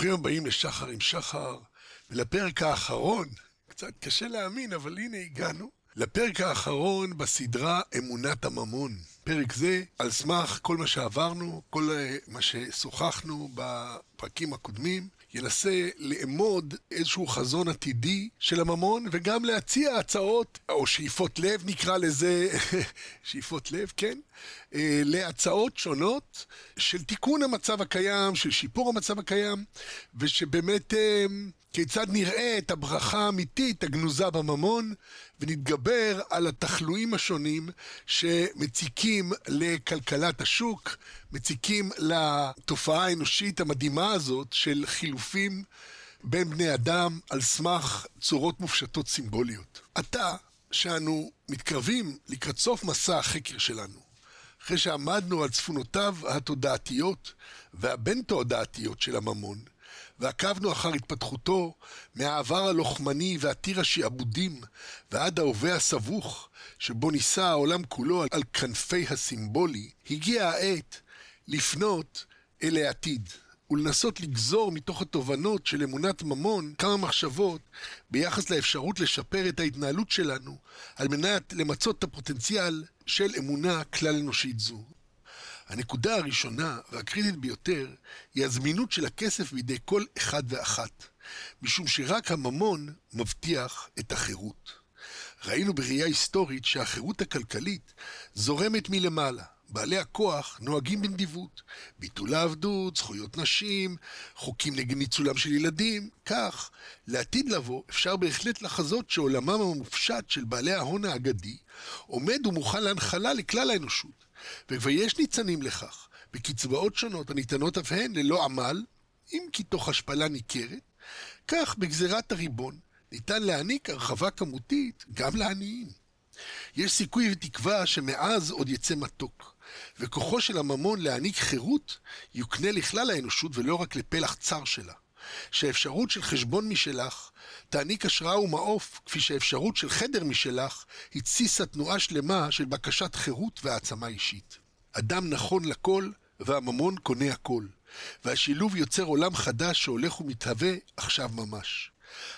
ברוכים הבאים לשחר עם שחר, ולפרק האחרון, קצת קשה להאמין, אבל הנה הגענו, לפרק האחרון בסדרה אמונת הממון. פרק זה, על סמך כל מה שעברנו, כל אה, מה ששוחחנו בפרקים הקודמים, ינסה לאמוד איזשהו חזון עתידי של הממון, וגם להציע הצעות, או שאיפות לב נקרא לזה, שאיפות לב, כן, אה, להצעות שונות של תיקון המצב הקיים, של שיפור המצב הקיים, ושבאמת אה, כיצד נראה את הברכה האמיתית הגנוזה בממון, ונתגבר על התחלואים השונים שמציקים לכלכלת השוק, מציקים לתופעה האנושית המדהימה הזאת של חילופים בין בני אדם על סמך צורות מופשטות סימבוליות. עתה, שאנו מתקרבים לקראת סוף מסע החקר שלנו, אחרי שעמדנו על צפונותיו התודעתיות והבין-תודעתיות של הממון, ועקבנו אחר התפתחותו מהעבר הלוחמני ועתיר השעבודים ועד ההווה הסבוך שבו נישא העולם כולו על כנפי הסימבולי, הגיעה העת לפנות אל העתיד ולנסות לגזור מתוך התובנות של אמונת ממון כמה מחשבות ביחס לאפשרות לשפר את ההתנהלות שלנו על מנת למצות את הפוטנציאל של אמונה כלל אנושית זו. הנקודה הראשונה והקריטית ביותר היא הזמינות של הכסף בידי כל אחד ואחת, משום שרק הממון מבטיח את החירות. ראינו בראייה היסטורית שהחירות הכלכלית זורמת מלמעלה. בעלי הכוח נוהגים בנדיבות. ביטול העבדות, זכויות נשים, חוקים נגד ניצולם של ילדים. כך, לעתיד לבוא אפשר בהחלט לחזות שעולמם המופשט של בעלי ההון האגדי עומד ומוכן להנחלה לכלל האנושות. וכבר יש ניצנים לכך, בקצבאות שונות הניתנות אף הן ללא עמל, אם כי תוך השפלה ניכרת, כך בגזירת הריבון ניתן להעניק הרחבה כמותית גם לעניים. יש סיכוי ותקווה שמעז עוד יצא מתוק, וכוחו של הממון להעניק חירות יוקנה לכלל האנושות ולא רק לפלח צר שלה. שהאפשרות של חשבון משלך תעניק השראה ומעוף, כפי שהאפשרות של חדר משלך התסיסה תנועה שלמה של בקשת חירות והעצמה אישית. אדם נכון לכל, והממון קונה הכל. והשילוב יוצר עולם חדש שהולך ומתהווה עכשיו ממש.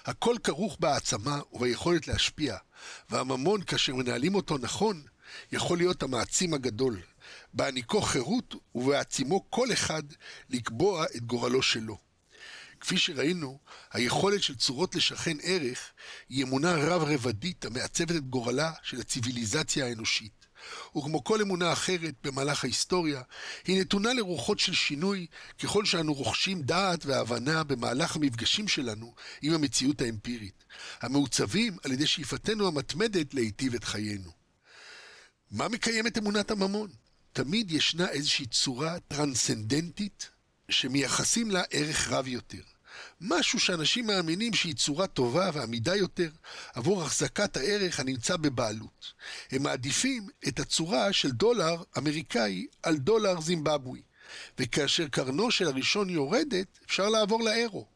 הכל כרוך בהעצמה וביכולת להשפיע, והממון, כאשר מנהלים אותו נכון, יכול להיות המעצים הגדול, בהעניקו חירות ובהעצימו כל אחד לקבוע את גורלו שלו. כפי שראינו, היכולת של צורות לשכן ערך היא אמונה רב-רבדית המעצבת את גורלה של הציוויליזציה האנושית. וכמו כל אמונה אחרת במהלך ההיסטוריה, היא נתונה לרוחות של שינוי ככל שאנו רוכשים דעת והבנה במהלך המפגשים שלנו עם המציאות האמפירית, המעוצבים על ידי שאיפתנו המתמדת להיטיב את חיינו. מה מקיים את אמונת הממון? תמיד ישנה איזושהי צורה טרנסצנדנטית שמייחסים לה ערך רב יותר. משהו שאנשים מאמינים שהיא צורה טובה ועמידה יותר עבור החזקת הערך הנמצא בבעלות. הם מעדיפים את הצורה של דולר אמריקאי על דולר זימבבואי, וכאשר קרנו של הראשון יורדת, אפשר לעבור לאירו.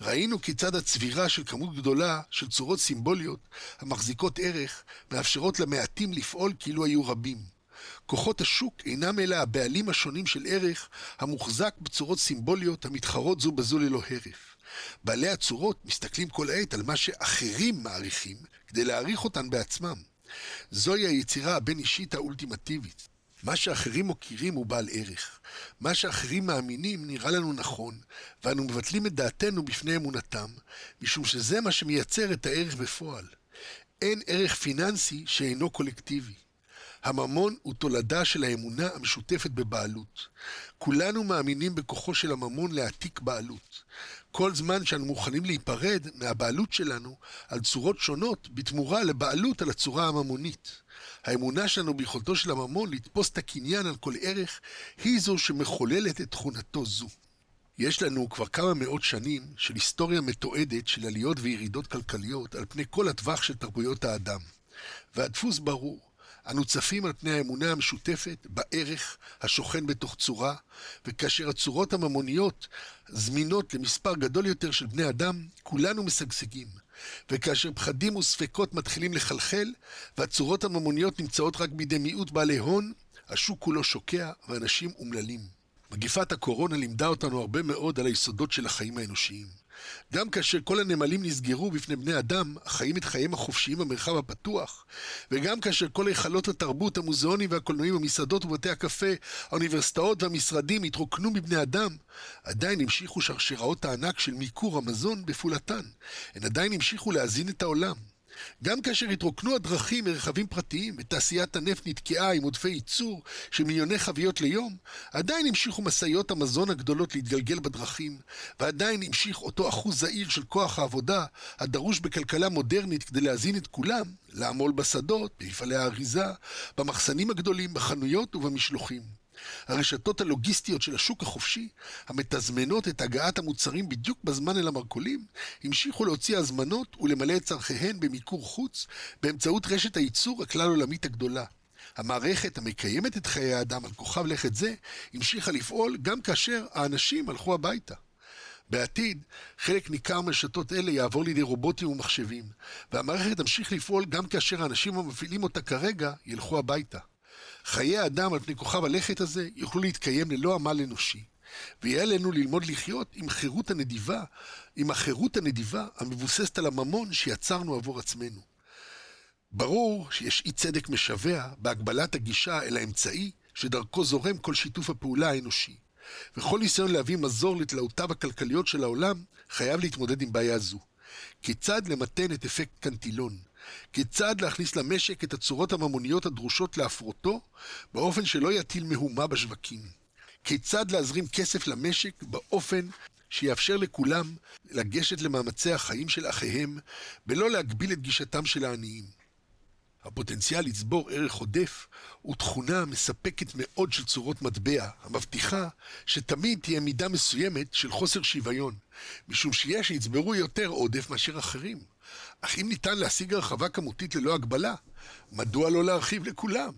ראינו כיצד הצבירה של כמות גדולה של צורות סימבוליות המחזיקות ערך מאפשרות למעטים לפעול כאילו היו רבים. כוחות השוק אינם אלא הבעלים השונים של ערך המוחזק בצורות סימבוליות המתחרות זו בזו ללא הרף. בעלי הצורות מסתכלים כל העת על מה שאחרים מעריכים כדי להעריך אותן בעצמם. זוהי היצירה הבין-אישית האולטימטיבית. מה שאחרים מוקירים הוא בעל ערך. מה שאחרים מאמינים נראה לנו נכון, ואנו מבטלים את דעתנו בפני אמונתם, משום שזה מה שמייצר את הערך בפועל. אין ערך פיננסי שאינו קולקטיבי. הממון הוא תולדה של האמונה המשותפת בבעלות. כולנו מאמינים בכוחו של הממון להעתיק בעלות. כל זמן שאנו מוכנים להיפרד מהבעלות שלנו על צורות שונות בתמורה לבעלות על הצורה הממונית. האמונה שלנו ביכולתו של הממון לתפוס את הקניין על כל ערך, היא זו שמחוללת את תכונתו זו. יש לנו כבר כמה מאות שנים של היסטוריה מתועדת של עליות וירידות כלכליות על פני כל הטווח של תרבויות האדם. והדפוס ברור, אנו צפים על פני האמונה המשותפת בערך השוכן בתוך צורה, וכאשר הצורות הממוניות זמינות למספר גדול יותר של בני אדם, כולנו משגשגים. וכאשר פחדים וספקות מתחילים לחלחל, והצורות הממוניות נמצאות רק בידי מיעוט בעלי הון, השוק כולו שוקע ואנשים אומללים. מגיפת הקורונה לימדה אותנו הרבה מאוד על היסודות של החיים האנושיים. גם כאשר כל הנמלים נסגרו בפני בני אדם, החיים את חייהם החופשיים במרחב הפתוח, וגם כאשר כל היכלות התרבות, המוזיאונים והקולנועים, המסעדות ובתי הקפה, האוניברסיטאות והמשרדים התרוקנו מבני אדם, עדיין המשיכו שרשראות הענק של מיקור המזון בפעולתן. הן עדיין המשיכו להזין את העולם. גם כאשר התרוקנו הדרכים מרכבים פרטיים ותעשיית הנפט נתקעה עם עודפי ייצור של מיליוני חביות ליום, עדיין המשיכו משאיות המזון הגדולות להתגלגל בדרכים, ועדיין המשיך אותו אחוז זעיר של כוח העבודה הדרוש בכלכלה מודרנית כדי להזין את כולם, לעמול בשדות, במפעלי האריזה, במחסנים הגדולים, בחנויות ובמשלוחים. הרשתות הלוגיסטיות של השוק החופשי, המתזמנות את הגעת המוצרים בדיוק בזמן אל המרכולים, המשיכו להוציא הזמנות ולמלא את צורכיהן במיקור חוץ באמצעות רשת הייצור הכלל עולמית הגדולה. המערכת המקיימת את חיי האדם על כוכב לכת זה, המשיכה לפעול גם כאשר האנשים הלכו הביתה. בעתיד, חלק ניכר מרשתות אלה יעבור לידי רובוטים ומחשבים, והמערכת תמשיך לפעול גם כאשר האנשים המפעילים אותה כרגע ילכו הביתה. חיי האדם על פני כוכב הלכת הזה יוכלו להתקיים ללא עמל אנושי. ויהיה עלינו ללמוד לחיות עם חירות הנדיבה, עם החירות הנדיבה המבוססת על הממון שיצרנו עבור עצמנו. ברור שיש אי צדק משווע בהגבלת הגישה אל האמצעי שדרכו זורם כל שיתוף הפעולה האנושי. וכל ניסיון להביא מזור לתלאותיו הכלכליות של העולם חייב להתמודד עם בעיה זו. כיצד למתן את אפקט קנטילון, כיצד להכניס למשק את הצורות הממוניות הדרושות להפרותו באופן שלא יטיל מהומה בשווקים. כיצד להזרים כסף למשק באופן שיאפשר לכולם לגשת למאמצי החיים של אחיהם, בלא להגביל את גישתם של העניים. הפוטנציאל לצבור ערך עודף הוא תכונה מספקת מאוד של צורות מטבע, המבטיחה שתמיד תהיה מידה מסוימת של חוסר שוויון, משום שיש שיצברו יותר עודף מאשר אחרים. אך אם ניתן להשיג הרחבה כמותית ללא הגבלה, מדוע לא להרחיב לכולם?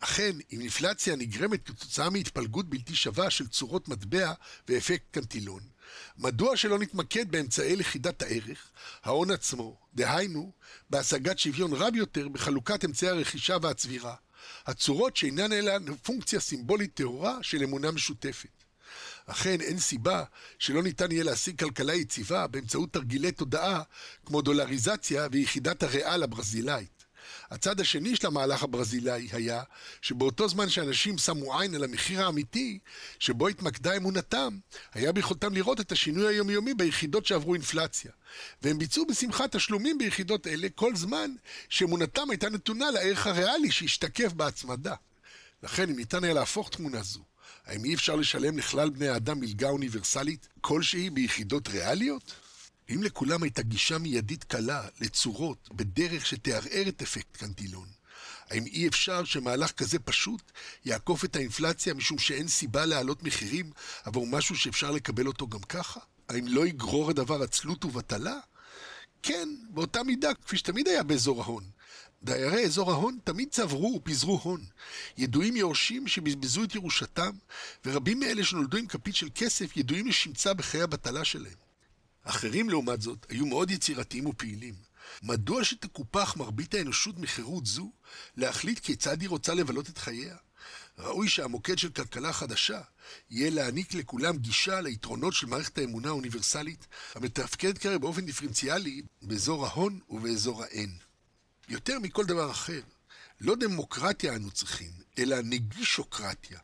אכן, אם אינפלציה נגרמת כתוצאה מהתפלגות בלתי שווה של צורות מטבע ואפקט קנטילון, מדוע שלא נתמקד באמצעי לכידת הערך, ההון עצמו, דהיינו, בהשגת שוויון רב יותר בחלוקת אמצעי הרכישה והצבירה, הצורות שאינן אלא פונקציה סימבולית טהורה של אמונה משותפת. אכן, אין סיבה שלא ניתן יהיה להשיג כלכלה יציבה באמצעות תרגילי תודעה כמו דולריזציה ויחידת הריאל הברזילאית. הצד השני של המהלך הברזילאי היה שבאותו זמן שאנשים שמו עין על המחיר האמיתי שבו התמקדה אמונתם, היה ביכולתם לראות את השינוי היומיומי ביחידות שעברו אינפלציה. והם ביצעו בשמחה תשלומים ביחידות אלה כל זמן שאמונתם הייתה נתונה לערך הריאלי שהשתקף בהצמדה. לכן, אם ניתן היה להפוך תמונה זו האם אי אפשר לשלם לכלל בני האדם מלגה אוניברסלית כלשהי ביחידות ריאליות? אם לכולם הייתה גישה מיידית קלה לצורות בדרך שתערער את אפקט קנטילון, האם אי אפשר שמהלך כזה פשוט יעקוף את האינפלציה משום שאין סיבה להעלות מחירים עבור משהו שאפשר לקבל אותו גם ככה? האם לא יגרור הדבר עצלות ובטלה? כן, באותה מידה, כפי שתמיד היה באזור ההון. דיירי אזור ההון תמיד צברו ופיזרו הון. ידועים יורשים שבזבזו את ירושתם, ורבים מאלה שנולדו עם כפית של כסף ידועים לשמצה בחיי הבטלה שלהם. אחרים, לעומת זאת, היו מאוד יצירתיים ופעילים. מדוע שתקופח מרבית האנושות מחירות זו להחליט כיצד היא רוצה לבלות את חייה? ראוי שהמוקד של כלכלה חדשה יהיה להעניק לכולם גישה ליתרונות של מערכת האמונה האוניברסלית המתפקדת כרגע באופן דיפרנציאלי באזור ההון ובאזור האין. יותר מכל דבר אחר, לא דמוקרטיה אנו צריכים, אלא נגישוקרטיה.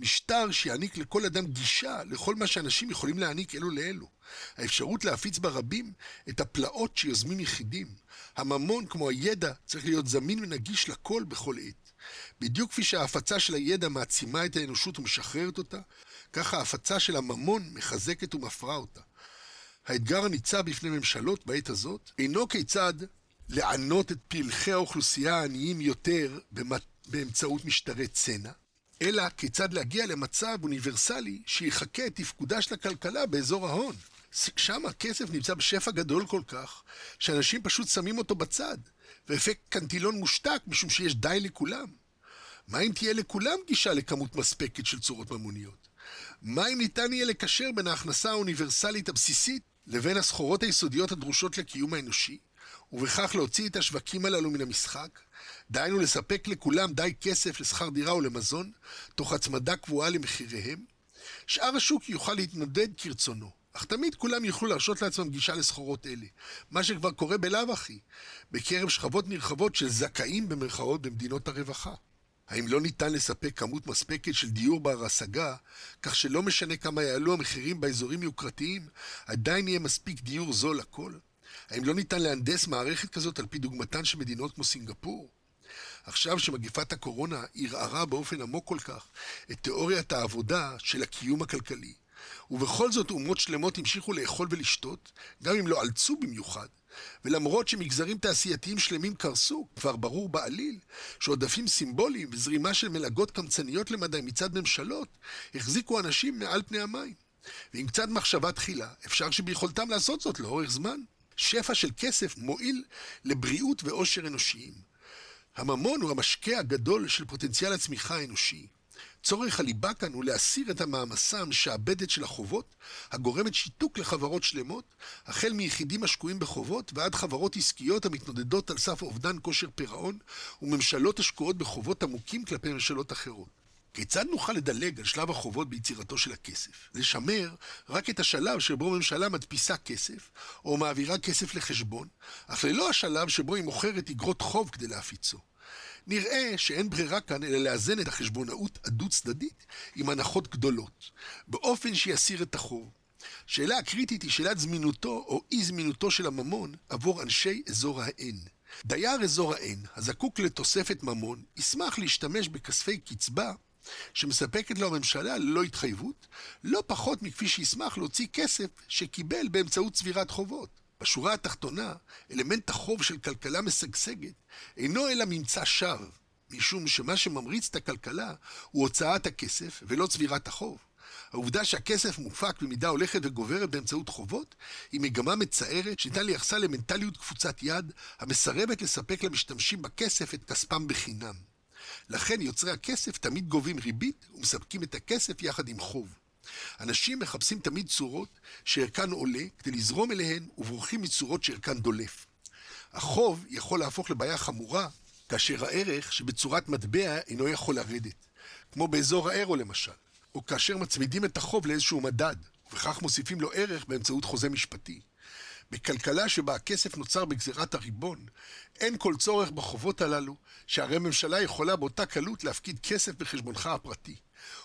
משטר שיעניק לכל אדם גישה לכל מה שאנשים יכולים להעניק אלו לאלו. האפשרות להפיץ ברבים את הפלאות שיוזמים יחידים. הממון, כמו הידע, צריך להיות זמין ונגיש לכל בכל עת. בדיוק כפי שההפצה של הידע מעצימה את האנושות ומשחררת אותה, כך ההפצה של הממון מחזקת ומפרה אותה. האתגר הניצב בפני ממשלות בעת הזאת אינו כיצד לענות את פלחי האוכלוסייה העניים יותר באמצעות משטרי צנע, אלא כיצד להגיע למצב אוניברסלי שיחקה את תפקודה של הכלכלה באזור ההון. שם הכסף נמצא בשפע גדול כל כך, שאנשים פשוט שמים אותו בצד, ואפקט קנטילון מושתק משום שיש די לכולם. מה אם תהיה לכולם גישה לכמות מספקת של צורות ממוניות? מה אם ניתן יהיה לקשר בין ההכנסה האוניברסלית הבסיסית לבין הסחורות היסודיות הדרושות לקיום האנושי? ובכך להוציא את השווקים הללו מן המשחק, דהיינו לספק לכולם די כסף לשכר דירה ולמזון, תוך הצמדה קבועה למחיריהם, שאר השוק יוכל להתנדד כרצונו, אך תמיד כולם יוכלו להרשות לעצמם גישה לסחורות אלה, מה שכבר קורה בלאו הכי, בקרב שכבות נרחבות של זכאים במרכאות במדינות הרווחה. האם לא ניתן לספק כמות מספקת של דיור בר השגה, כך שלא משנה כמה יעלו המחירים באזורים יוקרתיים, עדיין יהיה מספיק דיור זול לכל? האם לא ניתן להנדס מערכת כזאת על פי דוגמתן של מדינות כמו סינגפור? עכשיו שמגפת הקורונה ערערה באופן עמוק כל כך את תיאוריית העבודה של הקיום הכלכלי, ובכל זאת אומות שלמות המשיכו לאכול ולשתות, גם אם לא עלצו במיוחד, ולמרות שמגזרים תעשייתיים שלמים קרסו, כבר ברור בעליל שעודפים סימבוליים וזרימה של מלגות קמצניות למדי מצד ממשלות החזיקו אנשים מעל פני המים. ועם קצת מחשבה תחילה, אפשר שביכולתם לעשות זאת לאורך זמן. שפע של כסף מועיל לבריאות ואושר אנושיים. הממון הוא המשקה הגדול של פוטנציאל הצמיחה האנושי. צורך הליבה כאן הוא להסיר את המעמסה המשעבדת של החובות, הגורמת שיתוק לחברות שלמות, החל מיחידים השקועים בחובות ועד חברות עסקיות המתנודדות על סף אובדן כושר פירעון, וממשלות השקועות בחובות עמוקים כלפי ממשלות אחרות. כיצד נוכל לדלג על שלב החובות ביצירתו של הכסף? לשמר רק את השלב שבו ממשלה מדפיסה כסף, או מעבירה כסף לחשבון, אך ללא השלב שבו היא מוכרת אגרות חוב כדי להפיצו. נראה שאין ברירה כאן אלא לאזן את החשבונאות הדו-צדדית עם הנחות גדולות, באופן שיסיר את החוב. שאלה הקריטית היא שאלת זמינותו או אי זמינותו של הממון עבור אנשי אזור ה-N. דייר אזור ה-N, הזקוק לתוספת ממון, ישמח להשתמש בכספי קצבה שמספקת לו הממשלה ללא התחייבות, לא פחות מכפי שישמח להוציא כסף שקיבל באמצעות צבירת חובות. בשורה התחתונה, אלמנט החוב של כלכלה משגשגת אינו אלא ממצא שווא, משום שמה שממריץ את הכלכלה הוא הוצאת הכסף ולא צבירת החוב. העובדה שהכסף מופק במידה הולכת וגוברת באמצעות חובות, היא מגמה מצערת שניתן לייחסה למנטליות קפוצת יד, המסרבת לספק למשתמשים בכסף את כספם בחינם. לכן יוצרי הכסף תמיד גובים ריבית ומספקים את הכסף יחד עם חוב. אנשים מחפשים תמיד צורות שערכן עולה כדי לזרום אליהן ובורחים מצורות שערכן דולף. החוב יכול להפוך לבעיה חמורה כאשר הערך שבצורת מטבע אינו יכול לרדת, כמו באזור האירו למשל, או כאשר מצמידים את החוב לאיזשהו מדד, ובכך מוסיפים לו ערך באמצעות חוזה משפטי. בכלכלה שבה הכסף נוצר בגזירת הריבון, אין כל צורך בחובות הללו, שהרי ממשלה יכולה באותה קלות להפקיד כסף בחשבונך הפרטי.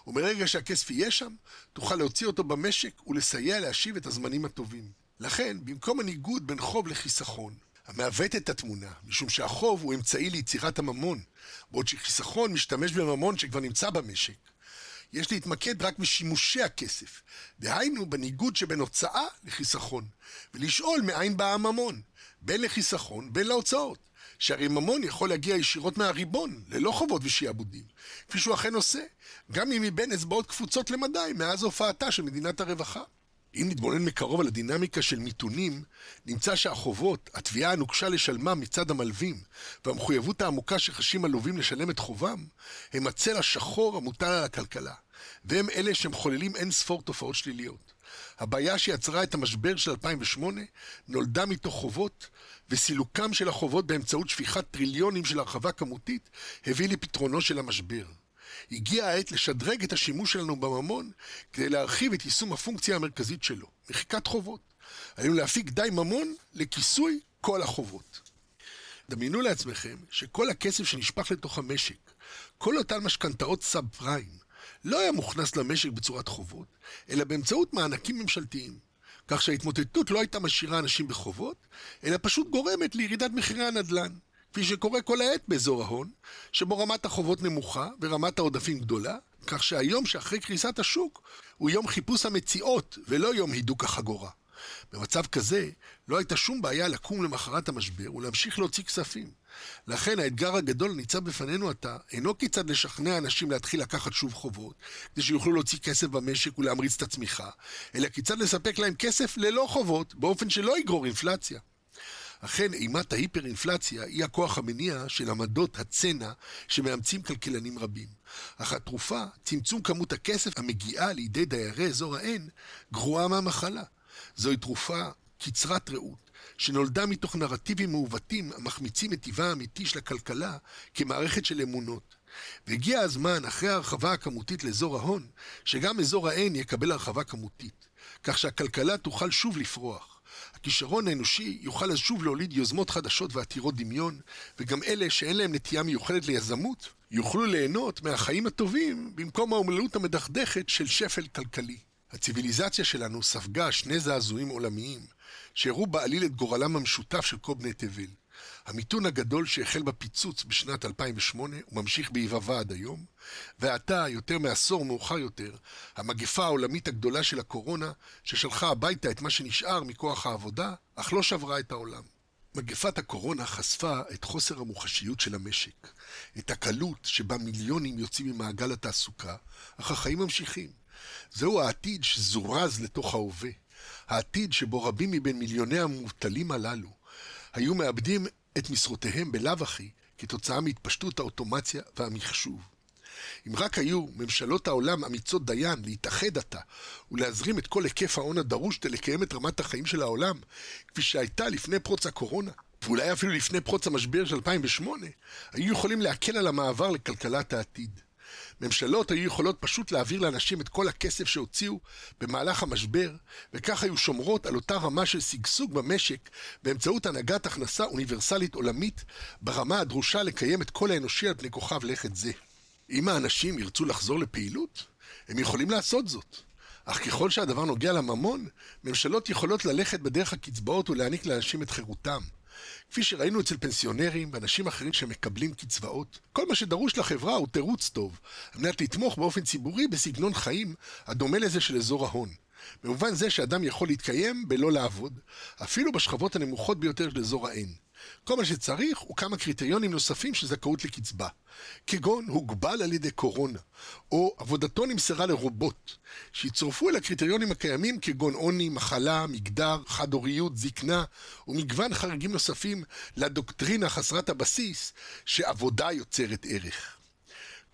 ומרגע שהכסף יהיה שם, תוכל להוציא אותו במשק ולסייע להשיב את הזמנים הטובים. לכן, במקום הניגוד בין חוב לחיסכון, המעוות את התמונה, משום שהחוב הוא אמצעי ליצירת הממון, בעוד שחיסכון משתמש בממון שכבר נמצא במשק. יש להתמקד רק בשימושי הכסף, דהיינו בניגוד שבין הוצאה לחיסכון, ולשאול מאין בא הממון, בין לחיסכון בין להוצאות. שהרי ממון יכול להגיע ישירות מהריבון, ללא חובות ושיעבודים, כפי שהוא אכן עושה, גם אם מבין אצבעות קפוצות למדי מאז הופעתה של מדינת הרווחה. אם נתבונן מקרוב על הדינמיקה של מיתונים, נמצא שהחובות, התביעה הנוקשה לשלמם מצד המלווים, והמחויבות העמוקה שחשים הלווים לשלם את חובם, הם הצל השחור המוטל על הכלכלה, והם אלה שמחוללים אין ספור תופעות שליליות. הבעיה שיצרה את המשבר של 2008 נולדה מתוך חובות, וסילוקם של החובות באמצעות שפיכת טריליונים של הרחבה כמותית הביא לפתרונו של המשבר. הגיעה העת לשדרג את השימוש שלנו בממון כדי להרחיב את יישום הפונקציה המרכזית שלו, מחיקת חובות. עלינו להפיק די ממון לכיסוי כל החובות. דמיינו לעצמכם שכל הכסף שנשפך לתוך המשק, כל אותן משכנתאות סאב פריים, לא היה מוכנס למשק בצורת חובות, אלא באמצעות מענקים ממשלתיים. כך שההתמוטטות לא הייתה משאירה אנשים בחובות, אלא פשוט גורמת לירידת מחירי הנדל"ן. כפי שקורה כל העת באזור ההון, שבו רמת החובות נמוכה ורמת העודפים גדולה, כך שהיום שאחרי קריסת השוק הוא יום חיפוש המציאות ולא יום הידוק החגורה. במצב כזה, לא הייתה שום בעיה לקום למחרת המשבר ולהמשיך להוציא כספים. לכן האתגר הגדול הניצב בפנינו עתה, אינו כיצד לשכנע אנשים להתחיל לקחת שוב חובות, כדי שיוכלו להוציא כסף במשק ולהמריץ את הצמיחה, אלא כיצד לספק להם כסף ללא חובות, באופן שלא יגרור אינפלציה. אכן, אימת ההיפר-אינפלציה היא הכוח המניע של עמדות הצנע שמאמצים כלכלנים רבים. אך התרופה, צמצום כמות הכסף המגיעה לידי דיירי אזור ה-N, גרועה מהמחלה. זוהי תרופה קצרת ראות, שנולדה מתוך נרטיבים מעוותים המחמיצים את טיבה האמיתי של הכלכלה כמערכת של אמונות. והגיע הזמן, אחרי ההרחבה הכמותית לאזור ההון, שגם אזור ה-N יקבל הרחבה כמותית, כך שהכלכלה תוכל שוב לפרוח. הכישרון האנושי יוכל אז שוב להוליד יוזמות חדשות ועתירות דמיון, וגם אלה שאין להם נטייה מיוחדת ליזמות, יוכלו ליהנות מהחיים הטובים במקום האומללות המדכדכת של שפל כלכלי. הציוויליזציה שלנו ספגה שני זעזועים עולמיים, שהראו בעליל את גורלם המשותף של כל בני תבל. המיתון הגדול שהחל בפיצוץ בשנת 2008 וממשיך ביבבה עד היום, ועתה, יותר מעשור מאוחר יותר, המגפה העולמית הגדולה של הקורונה, ששלחה הביתה את מה שנשאר מכוח העבודה, אך לא שברה את העולם. מגפת הקורונה חשפה את חוסר המוחשיות של המשק, את הקלות שבה מיליונים יוצאים ממעגל התעסוקה, אך החיים ממשיכים. זהו העתיד שזורז לתוך ההווה, העתיד שבו רבים מבין מיליוני המובטלים הללו היו מאבדים את משרותיהם בלאו הכי כתוצאה מהתפשטות האוטומציה והמחשוב. אם רק היו ממשלות העולם אמיצות דיין להתאחד עתה ולהזרים את כל היקף ההון הדרוש כדי לקיים את רמת החיים של העולם כפי שהייתה לפני פרוץ הקורונה, ואולי אפילו לפני פרוץ המשבר של 2008, היו יכולים להקל על המעבר לכלכלת העתיד. ממשלות היו יכולות פשוט להעביר לאנשים את כל הכסף שהוציאו במהלך המשבר, וכך היו שומרות על אותה רמה של שגשוג במשק באמצעות הנהגת הכנסה אוניברסלית עולמית ברמה הדרושה לקיים את כל האנושי על פני כוכב לכת זה. אם האנשים ירצו לחזור לפעילות, הם יכולים לעשות זאת. אך ככל שהדבר נוגע לממון, ממשלות יכולות ללכת בדרך הקצבאות ולהעניק לאנשים את חירותם. כפי שראינו אצל פנסיונרים ואנשים אחרים שמקבלים קצבאות, כל מה שדרוש לחברה הוא תירוץ טוב, על מנת לתמוך באופן ציבורי בסגנון חיים הדומה לזה של אזור ההון. במובן זה שאדם יכול להתקיים בלא לעבוד, אפילו בשכבות הנמוכות ביותר של אזור ה-N. כל מה שצריך הוא כמה קריטריונים נוספים של זכאות לקצבה, כגון הוגבל על ידי קורונה, או עבודתו נמסרה לרובוט, שיצורפו אל הקריטריונים הקיימים כגון עוני, מחלה, מגדר, חד-הוריות, זקנה, ומגוון חריגים נוספים לדוקטרינה חסרת הבסיס שעבודה יוצרת ערך.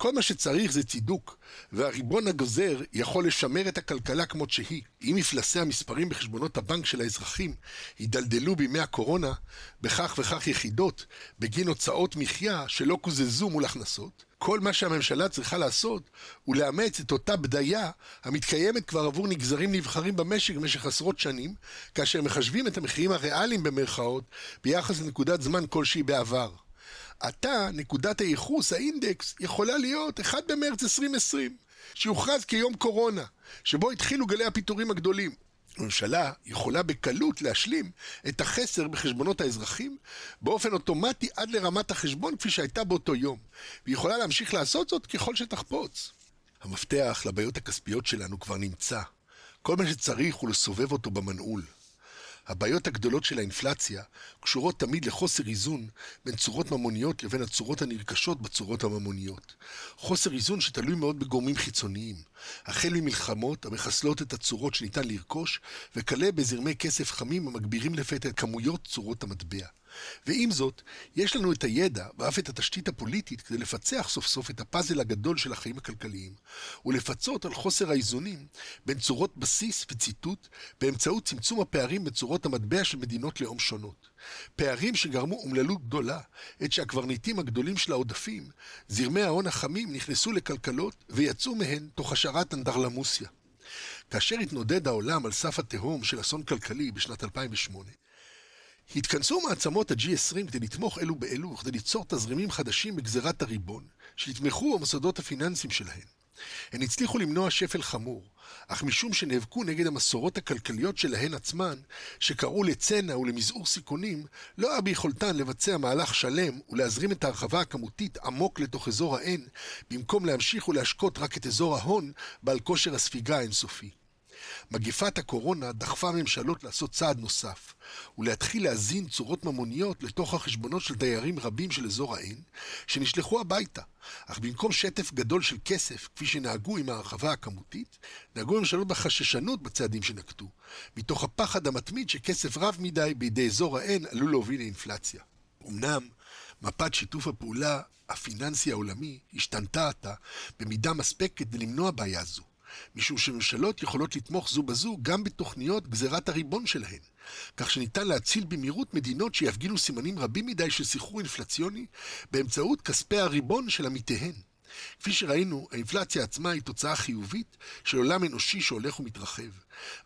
כל מה שצריך זה צידוק, והריבון הגוזר יכול לשמר את הכלכלה כמות שהיא. אם מפלסי המספרים בחשבונות הבנק של האזרחים יידלדלו בימי הקורונה בכך וכך יחידות בגין הוצאות מחיה שלא קוזזו מול הכנסות, כל מה שהממשלה צריכה לעשות הוא לאמץ את אותה בדיה המתקיימת כבר עבור נגזרים נבחרים במשק במשך עשרות שנים, כאשר מחשבים את המחירים הריאליים במרכאות ביחס לנקודת זמן כלשהי בעבר. עתה נקודת הייחוס, האינדקס, יכולה להיות 1 במרץ 2020, שיוכרז כיום קורונה, שבו התחילו גלי הפיטורים הגדולים. הממשלה יכולה בקלות להשלים את החסר בחשבונות האזרחים באופן אוטומטי עד לרמת החשבון כפי שהייתה באותו יום, והיא יכולה להמשיך לעשות זאת ככל שתחפוץ. המפתח לבעיות הכספיות שלנו כבר נמצא. כל מה שצריך הוא לסובב אותו במנעול. הבעיות הגדולות של האינפלציה קשורות תמיד לחוסר איזון בין צורות ממוניות לבין הצורות הנרכשות בצורות הממוניות. חוסר איזון שתלוי מאוד בגורמים חיצוניים, החל ממלחמות המחסלות את הצורות שניתן לרכוש, וכלה בזרמי כסף חמים המגבירים לפתע את כמויות צורות המטבע. ועם זאת, יש לנו את הידע ואף את התשתית הפוליטית כדי לפצח סוף סוף את הפאזל הגדול של החיים הכלכליים, ולפצות על חוסר האיזונים בין צורות בסיס וציטוט באמצעות צמצום הפערים בצורות המטבע של מדינות לאום שונות. פערים שגרמו אומללות גדולה, עת שהקברניטים הגדולים של העודפים, זרמי ההון החמים, נכנסו לכלכלות ויצאו מהן תוך השארת אנדרלמוסיה. כאשר התנודד העולם על סף התהום של אסון כלכלי בשנת 2008, התכנסו מעצמות ה-G20 כדי לתמוך אלו באלו וכדי ליצור תזרימים חדשים בגזירת הריבון, שיתמכו במוסדות הפיננסיים שלהן. הן הצליחו למנוע שפל חמור, אך משום שנאבקו נגד המסורות הכלכליות שלהן עצמן, שקראו לצנע ולמזעור סיכונים, לא היה ביכולתן לבצע מהלך שלם ולהזרים את ההרחבה הכמותית עמוק לתוך אזור ה-N, במקום להמשיך ולהשקות רק את אזור ההון בעל כושר הספיגה האינסופי. מגפת הקורונה דחפה ממשלות לעשות צעד נוסף, ולהתחיל להזין צורות ממוניות לתוך החשבונות של דיירים רבים של אזור העין, שנשלחו הביתה. אך במקום שטף גדול של כסף, כפי שנהגו עם ההרחבה הכמותית, נהגו ממשלות בחששנות בצעדים שנקטו, מתוך הפחד המתמיד שכסף רב מדי בידי אזור העין עלול להוביל לאינפלציה. אמנם, מפת שיתוף הפעולה הפיננסי העולמי השתנתה עתה במידה מספקת כדי למנוע בעיה זו. משום שממשלות יכולות לתמוך זו בזו גם בתוכניות גזירת הריבון שלהן, כך שניתן להציל במהירות מדינות שיפגינו סימנים רבים מדי של סחרור אינפלציוני באמצעות כספי הריבון של עמיתיהן. כפי שראינו, האינפלציה עצמה היא תוצאה חיובית של עולם אנושי שהולך ומתרחב.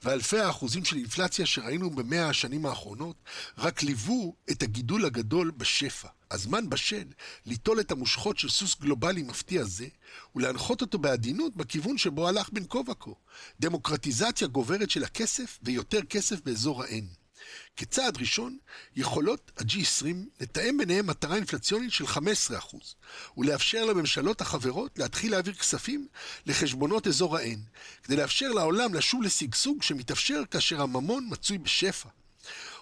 ואלפי האחוזים של אינפלציה שראינו במאה השנים האחרונות רק ליוו את הגידול הגדול בשפע. הזמן בשל ליטול את המושכות של סוס גלובלי מפתיע זה ולהנחות אותו בעדינות בכיוון שבו הלך בין כה וכה. דמוקרטיזציה גוברת של הכסף ויותר כסף באזור ה-N. כצעד ראשון, יכולות ה-G20 לתאם ביניהם מטרה אינפלציונית של 15% ולאפשר לממשלות החברות להתחיל להעביר כספים לחשבונות אזור ה-N, כדי לאפשר לעולם לשוב לשגשוג שמתאפשר כאשר הממון מצוי בשפע.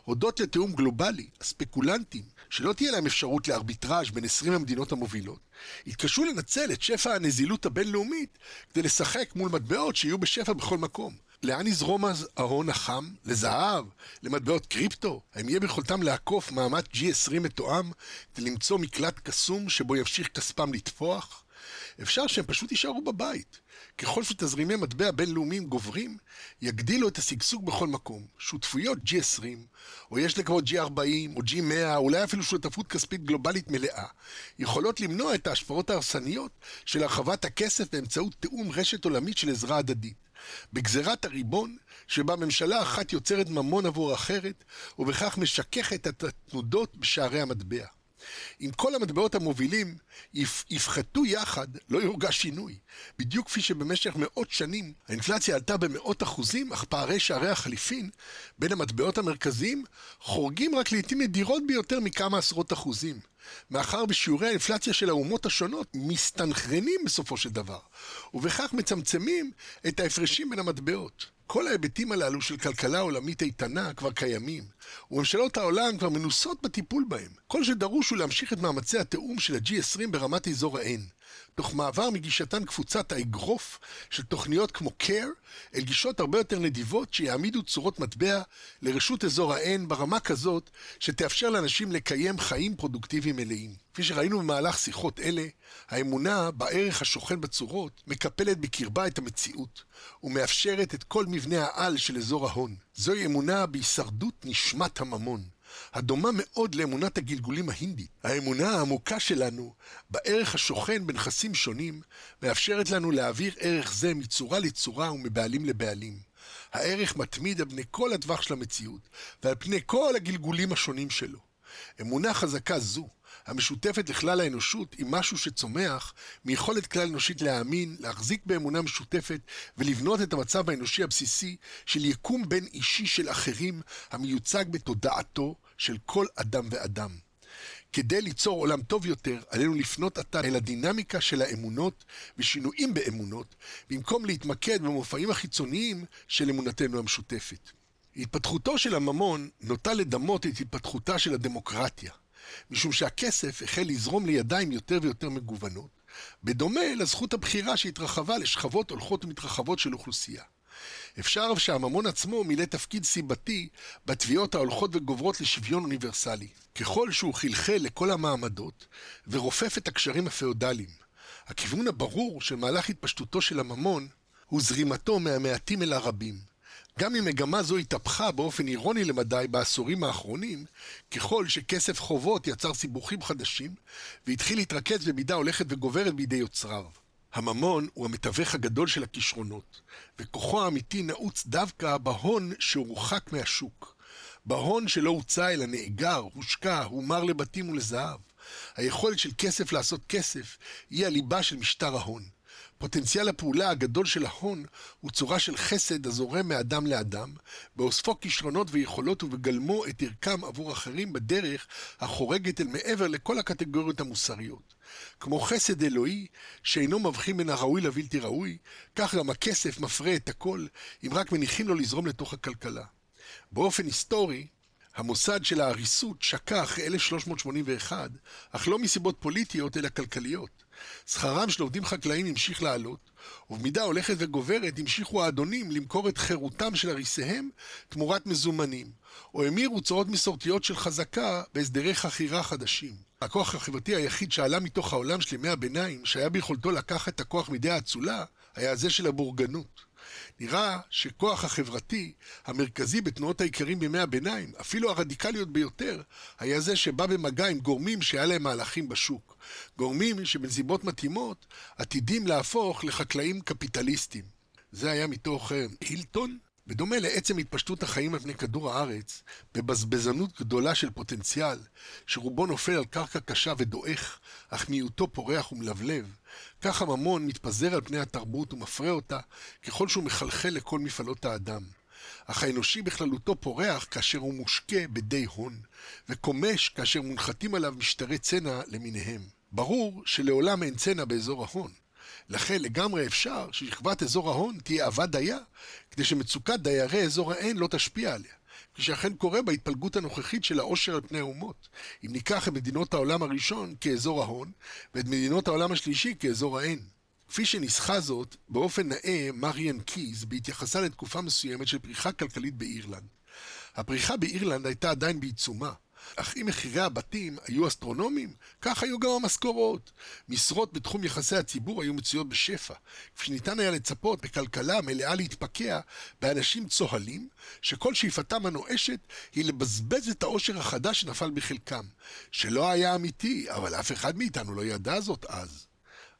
הודות לתיאום גלובלי, הספקולנטים, שלא תהיה להם אפשרות לארביטראז' בין 20 המדינות המובילות, יתקשו לנצל את שפע הנזילות הבינלאומית כדי לשחק מול מטבעות שיהיו בשפע בכל מקום. לאן יזרום אז ההון החם? לזהב? למטבעות קריפטו? האם יהיה ביכולתם לעקוף מעמד G20 מתואם כדי למצוא מקלט קסום שבו ימשיך כספם לטפוח? אפשר שהם פשוט יישארו בבית. ככל שתזרימי מטבע בינלאומיים גוברים, יגדילו את השגשוג בכל מקום. שותפויות G20, או יש לקוות G40 או G100, אולי אפילו שותפות כספית גלובלית מלאה, יכולות למנוע את ההשפעות ההרסניות של הרחבת הכסף באמצעות תיאום רשת עולמית של עזרה הדדית. בגזירת הריבון, שבה ממשלה אחת יוצרת ממון עבור אחרת, ובכך משככת את התנודות בשערי המטבע. אם כל המטבעות המובילים יפחתו יחד, לא יורגש שינוי. בדיוק כפי שבמשך מאות שנים האינפלציה עלתה במאות אחוזים, אך פערי שערי החליפין בין המטבעות המרכזיים חורגים רק לעיתים נדירות ביותר מכמה עשרות אחוזים. מאחר בשיעורי האינפלציה של האומות השונות מסתנכרנים בסופו של דבר, ובכך מצמצמים את ההפרשים בין המטבעות. כל ההיבטים הללו של כלכלה עולמית איתנה כבר קיימים, וממשלות העולם כבר מנוסות בטיפול בהם. כל שדרוש הוא להמשיך את מאמצי התיאום של ה-G20 ברמת אזור ה-N, תוך מעבר מגישתן קפוצת האגרוף של תוכניות כמו CARE אל גישות הרבה יותר נדיבות שיעמידו צורות מטבע לרשות אזור ה-N ברמה כזאת שתאפשר לאנשים לקיים חיים פרודוקטיביים מלאים. כפי שראינו במהלך שיחות אלה, האמונה בערך השוכן בצורות מקפלת בקרבה את המציאות ומאפשרת את כל מבנה העל של אזור ההון. זוהי אמונה בהישרדות נשמת הממון. הדומה מאוד לאמונת הגלגולים ההינדית. האמונה העמוקה שלנו בערך השוכן בנכסים שונים, מאפשרת לנו להעביר ערך זה מצורה לצורה ומבעלים לבעלים. הערך מתמיד על פני כל הטווח של המציאות, ועל פני כל הגלגולים השונים שלו. אמונה חזקה זו, המשותפת לכלל האנושות, היא משהו שצומח מיכולת כלל אנושית להאמין, להחזיק באמונה משותפת ולבנות את המצב האנושי הבסיסי של יקום בין אישי של אחרים המיוצג בתודעתו של כל אדם ואדם. כדי ליצור עולם טוב יותר, עלינו לפנות עתה אל הדינמיקה של האמונות ושינויים באמונות, במקום להתמקד במופעים החיצוניים של אמונתנו המשותפת. התפתחותו של הממון נוטה לדמות את התפתחותה של הדמוקרטיה, משום שהכסף החל לזרום לידיים יותר ויותר מגוונות, בדומה לזכות הבחירה שהתרחבה לשכבות הולכות ומתרחבות של אוכלוסייה. אפשר שהממון עצמו מילא תפקיד סיבתי בתביעות ההולכות וגוברות לשוויון אוניברסלי. ככל שהוא חלחל לכל המעמדות ורופף את הקשרים הפאודליים. הכיוון הברור של מהלך התפשטותו של הממון הוא זרימתו מהמעטים אל הרבים. גם אם מגמה זו התהפכה באופן אירוני למדי בעשורים האחרונים, ככל שכסף חובות יצר סיבוכים חדשים, והתחיל להתרכז במידה הולכת וגוברת בידי יוצריו. הממון הוא המתווך הגדול של הכישרונות, וכוחו האמיתי נעוץ דווקא בהון שהורחק מהשוק. בהון שלא הוצא אלא נאגר, הושקע, הומר לבתים ולזהב. היכולת של כסף לעשות כסף היא הליבה של משטר ההון. פוטנציאל הפעולה הגדול של ההון הוא צורה של חסד הזורם מאדם לאדם, באוספו כישרונות ויכולות ובגלמו את ערכם עבור אחרים בדרך החורגת אל מעבר לכל הקטגוריות המוסריות. כמו חסד אלוהי, שאינו מבחין בין הראוי לבלתי ראוי, כך גם הכסף מפרה את הכל, אם רק מניחים לו לזרום לתוך הכלכלה. באופן היסטורי, המוסד של העריסות שקע אחרי 1381, אך לא מסיבות פוליטיות אלא כלכליות. שכרם של עובדים חקלאים המשיך לעלות, ובמידה הולכת וגוברת המשיכו האדונים למכור את חירותם של אריסיהם תמורת מזומנים, או המירו צורות מסורתיות של חזקה בהסדרי חכירה חדשים. הכוח החברתי היחיד שעלה מתוך העולם של ימי הביניים, שהיה ביכולתו לקחת את הכוח מידי האצולה, היה זה של הבורגנות. נראה שכוח החברתי המרכזי בתנועות האיכרים בימי הביניים, אפילו הרדיקליות ביותר, היה זה שבא במגע עם גורמים שהיה להם מהלכים בשוק. גורמים שבנסיבות מתאימות עתידים להפוך לחקלאים קפיטליסטים. זה היה מתוך אה, הילטון, בדומה לעצם התפשטות החיים על פני כדור הארץ, בבזבזנות גדולה של פוטנציאל, שרובו נופל על קרקע קשה ודועך, אך מיעוטו פורח ומלבלב, כך הממון מתפזר על פני התרבות ומפרה אותה, ככל שהוא מחלחל לכל מפעלות האדם. אך האנושי בכללותו פורח כאשר הוא מושקה בדי הון, וקומש כאשר מונחתים עליו משטרי צנע למיניהם. ברור שלעולם אין צנע באזור ההון. לכן לגמרי אפשר ששכבת אזור ההון תהיה עבד דייה, כדי שמצוקת דיירי אזור האין לא תשפיע עליה. שאכן קורה בהתפלגות הנוכחית של העושר על פני האומות. אם ניקח את מדינות העולם הראשון כאזור ההון, ואת מדינות העולם השלישי כאזור האין. כפי שניסחה זאת באופן נאה מריאן קיז בהתייחסה לתקופה מסוימת של פריחה כלכלית באירלנד. הפריחה באירלנד הייתה עדיין בעיצומה, אך אם מחירי הבתים היו אסטרונומיים, כך היו גם המשכורות. משרות בתחום יחסי הציבור היו מצויות בשפע, כפי שניתן היה לצפות בכלכלה מלאה להתפקע באנשים צוהלים, שכל שאיפתם הנואשת היא לבזבז את העושר החדש שנפל בחלקם, שלא היה אמיתי, אבל אף אחד מאיתנו לא ידע זאת אז.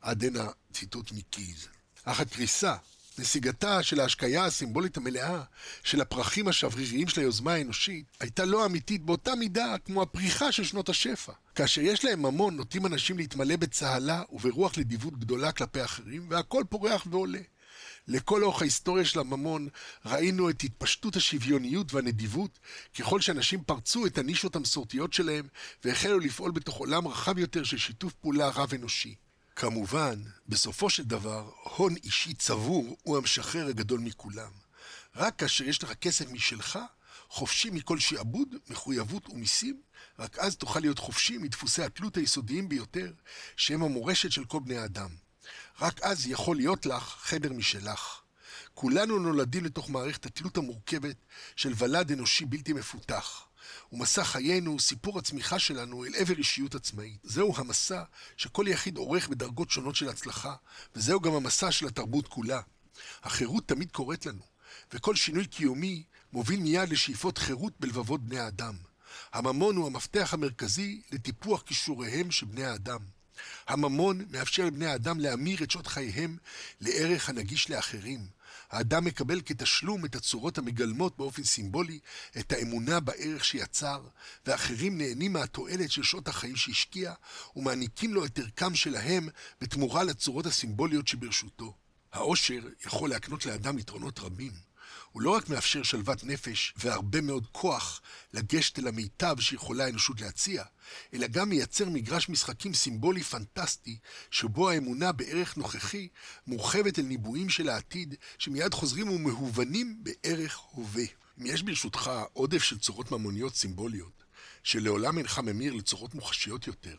עד הנה ציטוט מקיז. אך הקריסה נסיגתה של ההשקיה הסימבולית המלאה של הפרחים השבריריים של היוזמה האנושית הייתה לא אמיתית באותה מידה כמו הפריחה של שנות השפע. כאשר יש להם ממון נוטים אנשים להתמלא בצהלה וברוח לדיבות גדולה כלפי אחרים והכל פורח ועולה. לכל אורך ההיסטוריה של הממון ראינו את התפשטות השוויוניות והנדיבות ככל שאנשים פרצו את הנישות המסורתיות שלהם והחלו לפעול בתוך עולם רחב יותר של שיתוף פעולה רב-אנושי. כמובן, בסופו של דבר, הון אישי צבור הוא המשחרר הגדול מכולם. רק כאשר יש לך כסף משלך, חופשי מכל שעבוד, מחויבות ומיסים, רק אז תוכל להיות חופשי מדפוסי התלות היסודיים ביותר, שהם המורשת של כל בני האדם. רק אז יכול להיות לך חדר משלך. כולנו נולדים לתוך מערכת התלות המורכבת של ולד אנושי בלתי מפותח. ומסע חיינו הוא סיפור הצמיחה שלנו אל עבר אישיות עצמאית. זהו המסע שכל יחיד עורך בדרגות שונות של הצלחה, וזהו גם המסע של התרבות כולה. החירות תמיד קורית לנו, וכל שינוי קיומי מוביל מיד לשאיפות חירות בלבבות בני האדם. הממון הוא המפתח המרכזי לטיפוח כישוריהם של בני האדם. הממון מאפשר לבני האדם להמיר את שעות חייהם לערך הנגיש לאחרים. האדם מקבל כתשלום את הצורות המגלמות באופן סימבולי את האמונה בערך שיצר, ואחרים נהנים מהתועלת של שעות החיים שהשקיע, ומעניקים לו את ערכם שלהם בתמורה לצורות הסימבוליות שברשותו. העושר יכול להקנות לאדם יתרונות רבים. הוא לא רק מאפשר שלוות נפש והרבה מאוד כוח לגשת אל המיטב שיכולה האנושות להציע, אלא גם מייצר מגרש משחקים סימבולי פנטסטי, שבו האמונה בערך נוכחי מורחבת אל ניבויים של העתיד, שמיד חוזרים ומהוונים בערך הווה. אם יש ברשותך עודף של צורות ממוניות סימבוליות, שלעולם אינך ממיר לצורות מוחשיות יותר,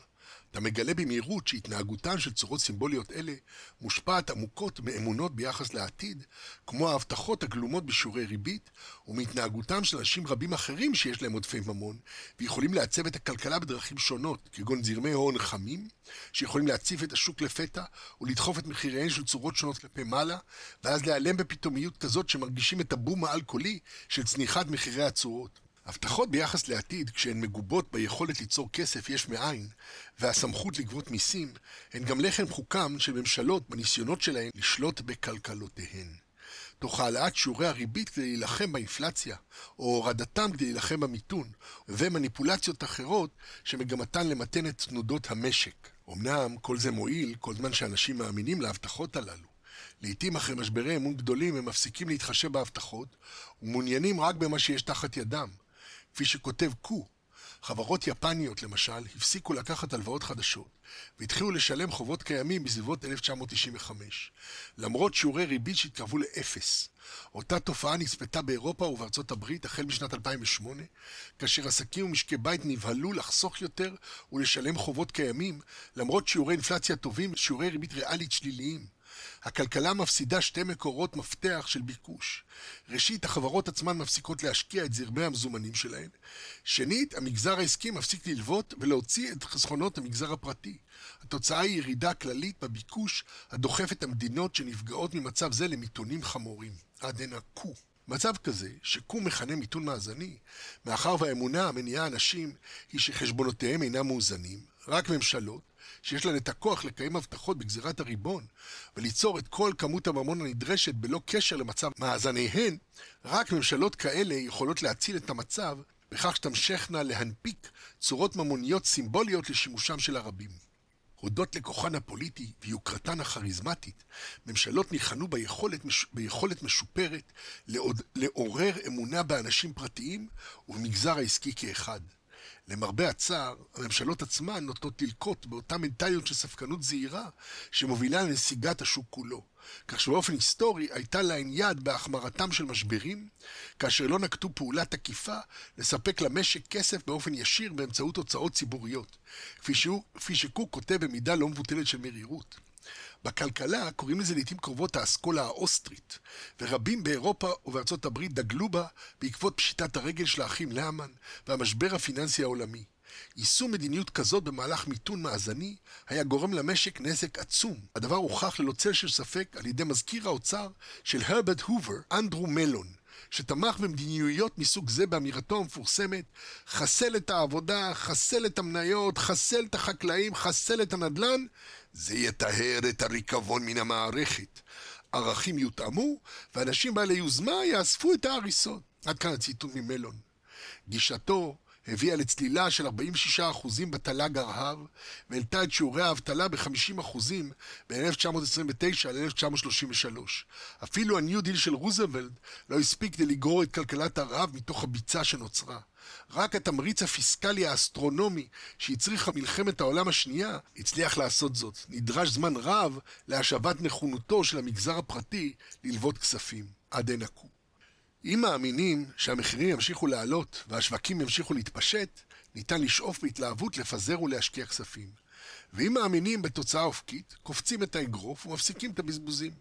אתה מגלה במהירות שהתנהגותן של צורות סימבוליות אלה מושפעת עמוקות מאמונות ביחס לעתיד, כמו ההבטחות הגלומות בשיעורי ריבית, ומהתנהגותם של אנשים רבים אחרים שיש להם עודפי ממון, ויכולים לעצב את הכלכלה בדרכים שונות, כגון זרמי הון חמים, שיכולים להציף את השוק לפתע, ולדחוף את מחיריהן של צורות שונות כלפי מעלה, ואז להיעלם בפתאומיות כזאת שמרגישים את הבום העל-קולי של צניחת מחירי הצורות. הבטחות ביחס לעתיד, כשהן מגובות ביכולת ליצור כסף יש מאין, והסמכות לגבות מיסים, הן גם לחם חוקם של ממשלות בניסיונות שלהן לשלוט בכלכלותיהן. תוך העלאת שיעורי הריבית כדי להילחם באינפלציה, או הורדתם כדי להילחם במיתון, ומניפולציות אחרות שמגמתן למתן את תנודות המשק. אמנם כל זה מועיל כל זמן שאנשים מאמינים להבטחות הללו. לעתים אחרי משברי אמון גדולים הם מפסיקים להתחשב בהבטחות ומעוניינים רק במה שיש תחת ידם, כפי שכותב קו, חברות יפניות למשל הפסיקו לקחת הלוואות חדשות והתחילו לשלם חובות קיימים בסביבות 1995, למרות שיעורי ריבית שהתקרבו לאפס. אותה תופעה נצפתה באירופה ובארצות הברית החל משנת 2008, כאשר עסקים ומשקי בית נבהלו לחסוך יותר ולשלם חובות קיימים, למרות שיעורי אינפלציה טובים ושיעורי ריבית ריאלית שליליים. הכלכלה מפסידה שתי מקורות מפתח של ביקוש. ראשית, החברות עצמן מפסיקות להשקיע את זרמי המזומנים שלהן. שנית, המגזר העסקי מפסיק ללוות ולהוציא את חסכונות המגזר הפרטי. התוצאה היא ירידה כללית בביקוש הדוחף את המדינות שנפגעות ממצב זה למיתונים חמורים. עד הנה קו. מצב כזה, שקו מכנה מיתון מאזני, מאחר והאמונה המניעה אנשים היא שחשבונותיהם אינם מאוזנים, רק ממשלות, שיש להן את הכוח לקיים הבטחות בגזירת הריבון וליצור את כל כמות הממון הנדרשת בלא קשר למצב מאזניהן, רק ממשלות כאלה יכולות להציל את המצב בכך שתמשכנה להנפיק צורות ממוניות סימבוליות לשימושם של הרבים. הודות לכוחן הפוליטי ויוקרתן הכריזמטית, ממשלות ניחנו ביכולת, מש... ביכולת משופרת לעוד... לעורר אמונה באנשים פרטיים ובמגזר העסקי כאחד. למרבה הצער, הממשלות עצמן נוטות ללקוט באותה מנטליות של ספקנות זהירה שמובילה לנסיגת השוק כולו. כך שבאופן היסטורי הייתה להן יד בהחמרתם של משברים, כאשר לא נקטו פעולה תקיפה לספק למשק כסף באופן ישיר באמצעות הוצאות ציבוריות, כפי, שהוא, כפי שקוק כותב במידה לא מבוטלת של מרירות. בכלכלה קוראים לזה לעיתים קרובות האסכולה האוסטרית, ורבים באירופה ובארצות הברית דגלו בה בעקבות פשיטת הרגל של האחים להמן והמשבר הפיננסי העולמי. יישום מדיניות כזאת במהלך מיתון מאזני היה גורם למשק נזק עצום. הדבר הוכח ללא צל של ספק על ידי מזכיר האוצר של הרברט הובר, אנדרו מלון, שתמך במדיניויות מסוג זה באמירתו המפורסמת חסל את העבודה, חסל את המניות, חסל את החקלאים, חסל את הנדל"ן, זה יטהר את הריקבון מן המערכת. ערכים יותאמו, ואנשים בעלי יוזמה יאספו את ההריסות. עד כאן הציטוט ממלון. גישתו הביאה לצלילה של 46% בתל"ג ארה"ב, והעלתה את שיעורי האבטלה ב-50% בין 1929 ל-1933. אפילו הניו דיל של רוזוולד לא הספיק כדי לגרור את כלכלת ארה"ב מתוך הביצה שנוצרה. רק התמריץ הפיסקלי האסטרונומי שהצריכה מלחמת העולם השנייה הצליח לעשות זאת. נדרש זמן רב להשבת נכונותו של המגזר הפרטי ללוות כספים. עד הנה קו. אם מאמינים שהמחירים ימשיכו לעלות והשווקים ימשיכו להתפשט, ניתן לשאוף בהתלהבות לפזר ולהשקיע כספים. ואם מאמינים בתוצאה אופקית, קופצים את האגרוף ומפסיקים את הבזבוזים.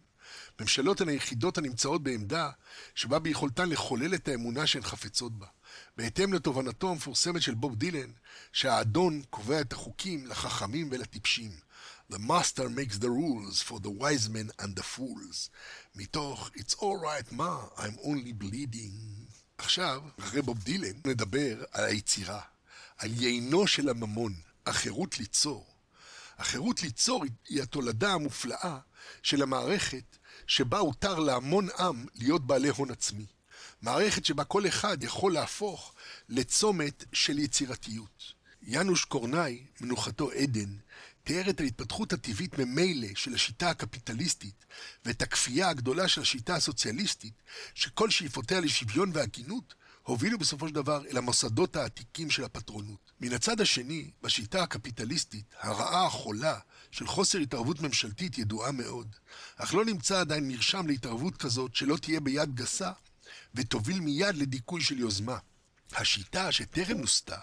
ממשלות הן היחידות הנמצאות בעמדה שבה ביכולתן לחולל את האמונה שהן חפצות בה. בהתאם לתובנתו המפורסמת של בוב דילן, שהאדון קובע את החוקים לחכמים ולטיפשים. The master makes the rules for the wise men and the fools. מתוך It's all right ma, I'm only bleeding. עכשיו, אחרי בוב דילן, נדבר על היצירה, על יינו של הממון, החירות ליצור. החירות ליצור היא התולדה המופלאה של המערכת שבה הותר להמון עם להיות בעלי הון עצמי. מערכת שבה כל אחד יכול להפוך לצומת של יצירתיות. יאנוש קורנאי, מנוחתו עדן, תיאר את ההתפתחות הטבעית ממילא של השיטה הקפיטליסטית ואת הכפייה הגדולה של השיטה הסוציאליסטית, שכל שאיפותיה לשוויון והגינות, הובילו בסופו של דבר אל המוסדות העתיקים של הפטרונות. מן הצד השני, בשיטה הקפיטליסטית, הרעה החולה של חוסר התערבות ממשלתית ידועה מאוד, אך לא נמצא עדיין מרשם להתערבות כזאת שלא תהיה ביד גסה ותוביל מיד לדיכוי של יוזמה. השיטה שטרם נוסתה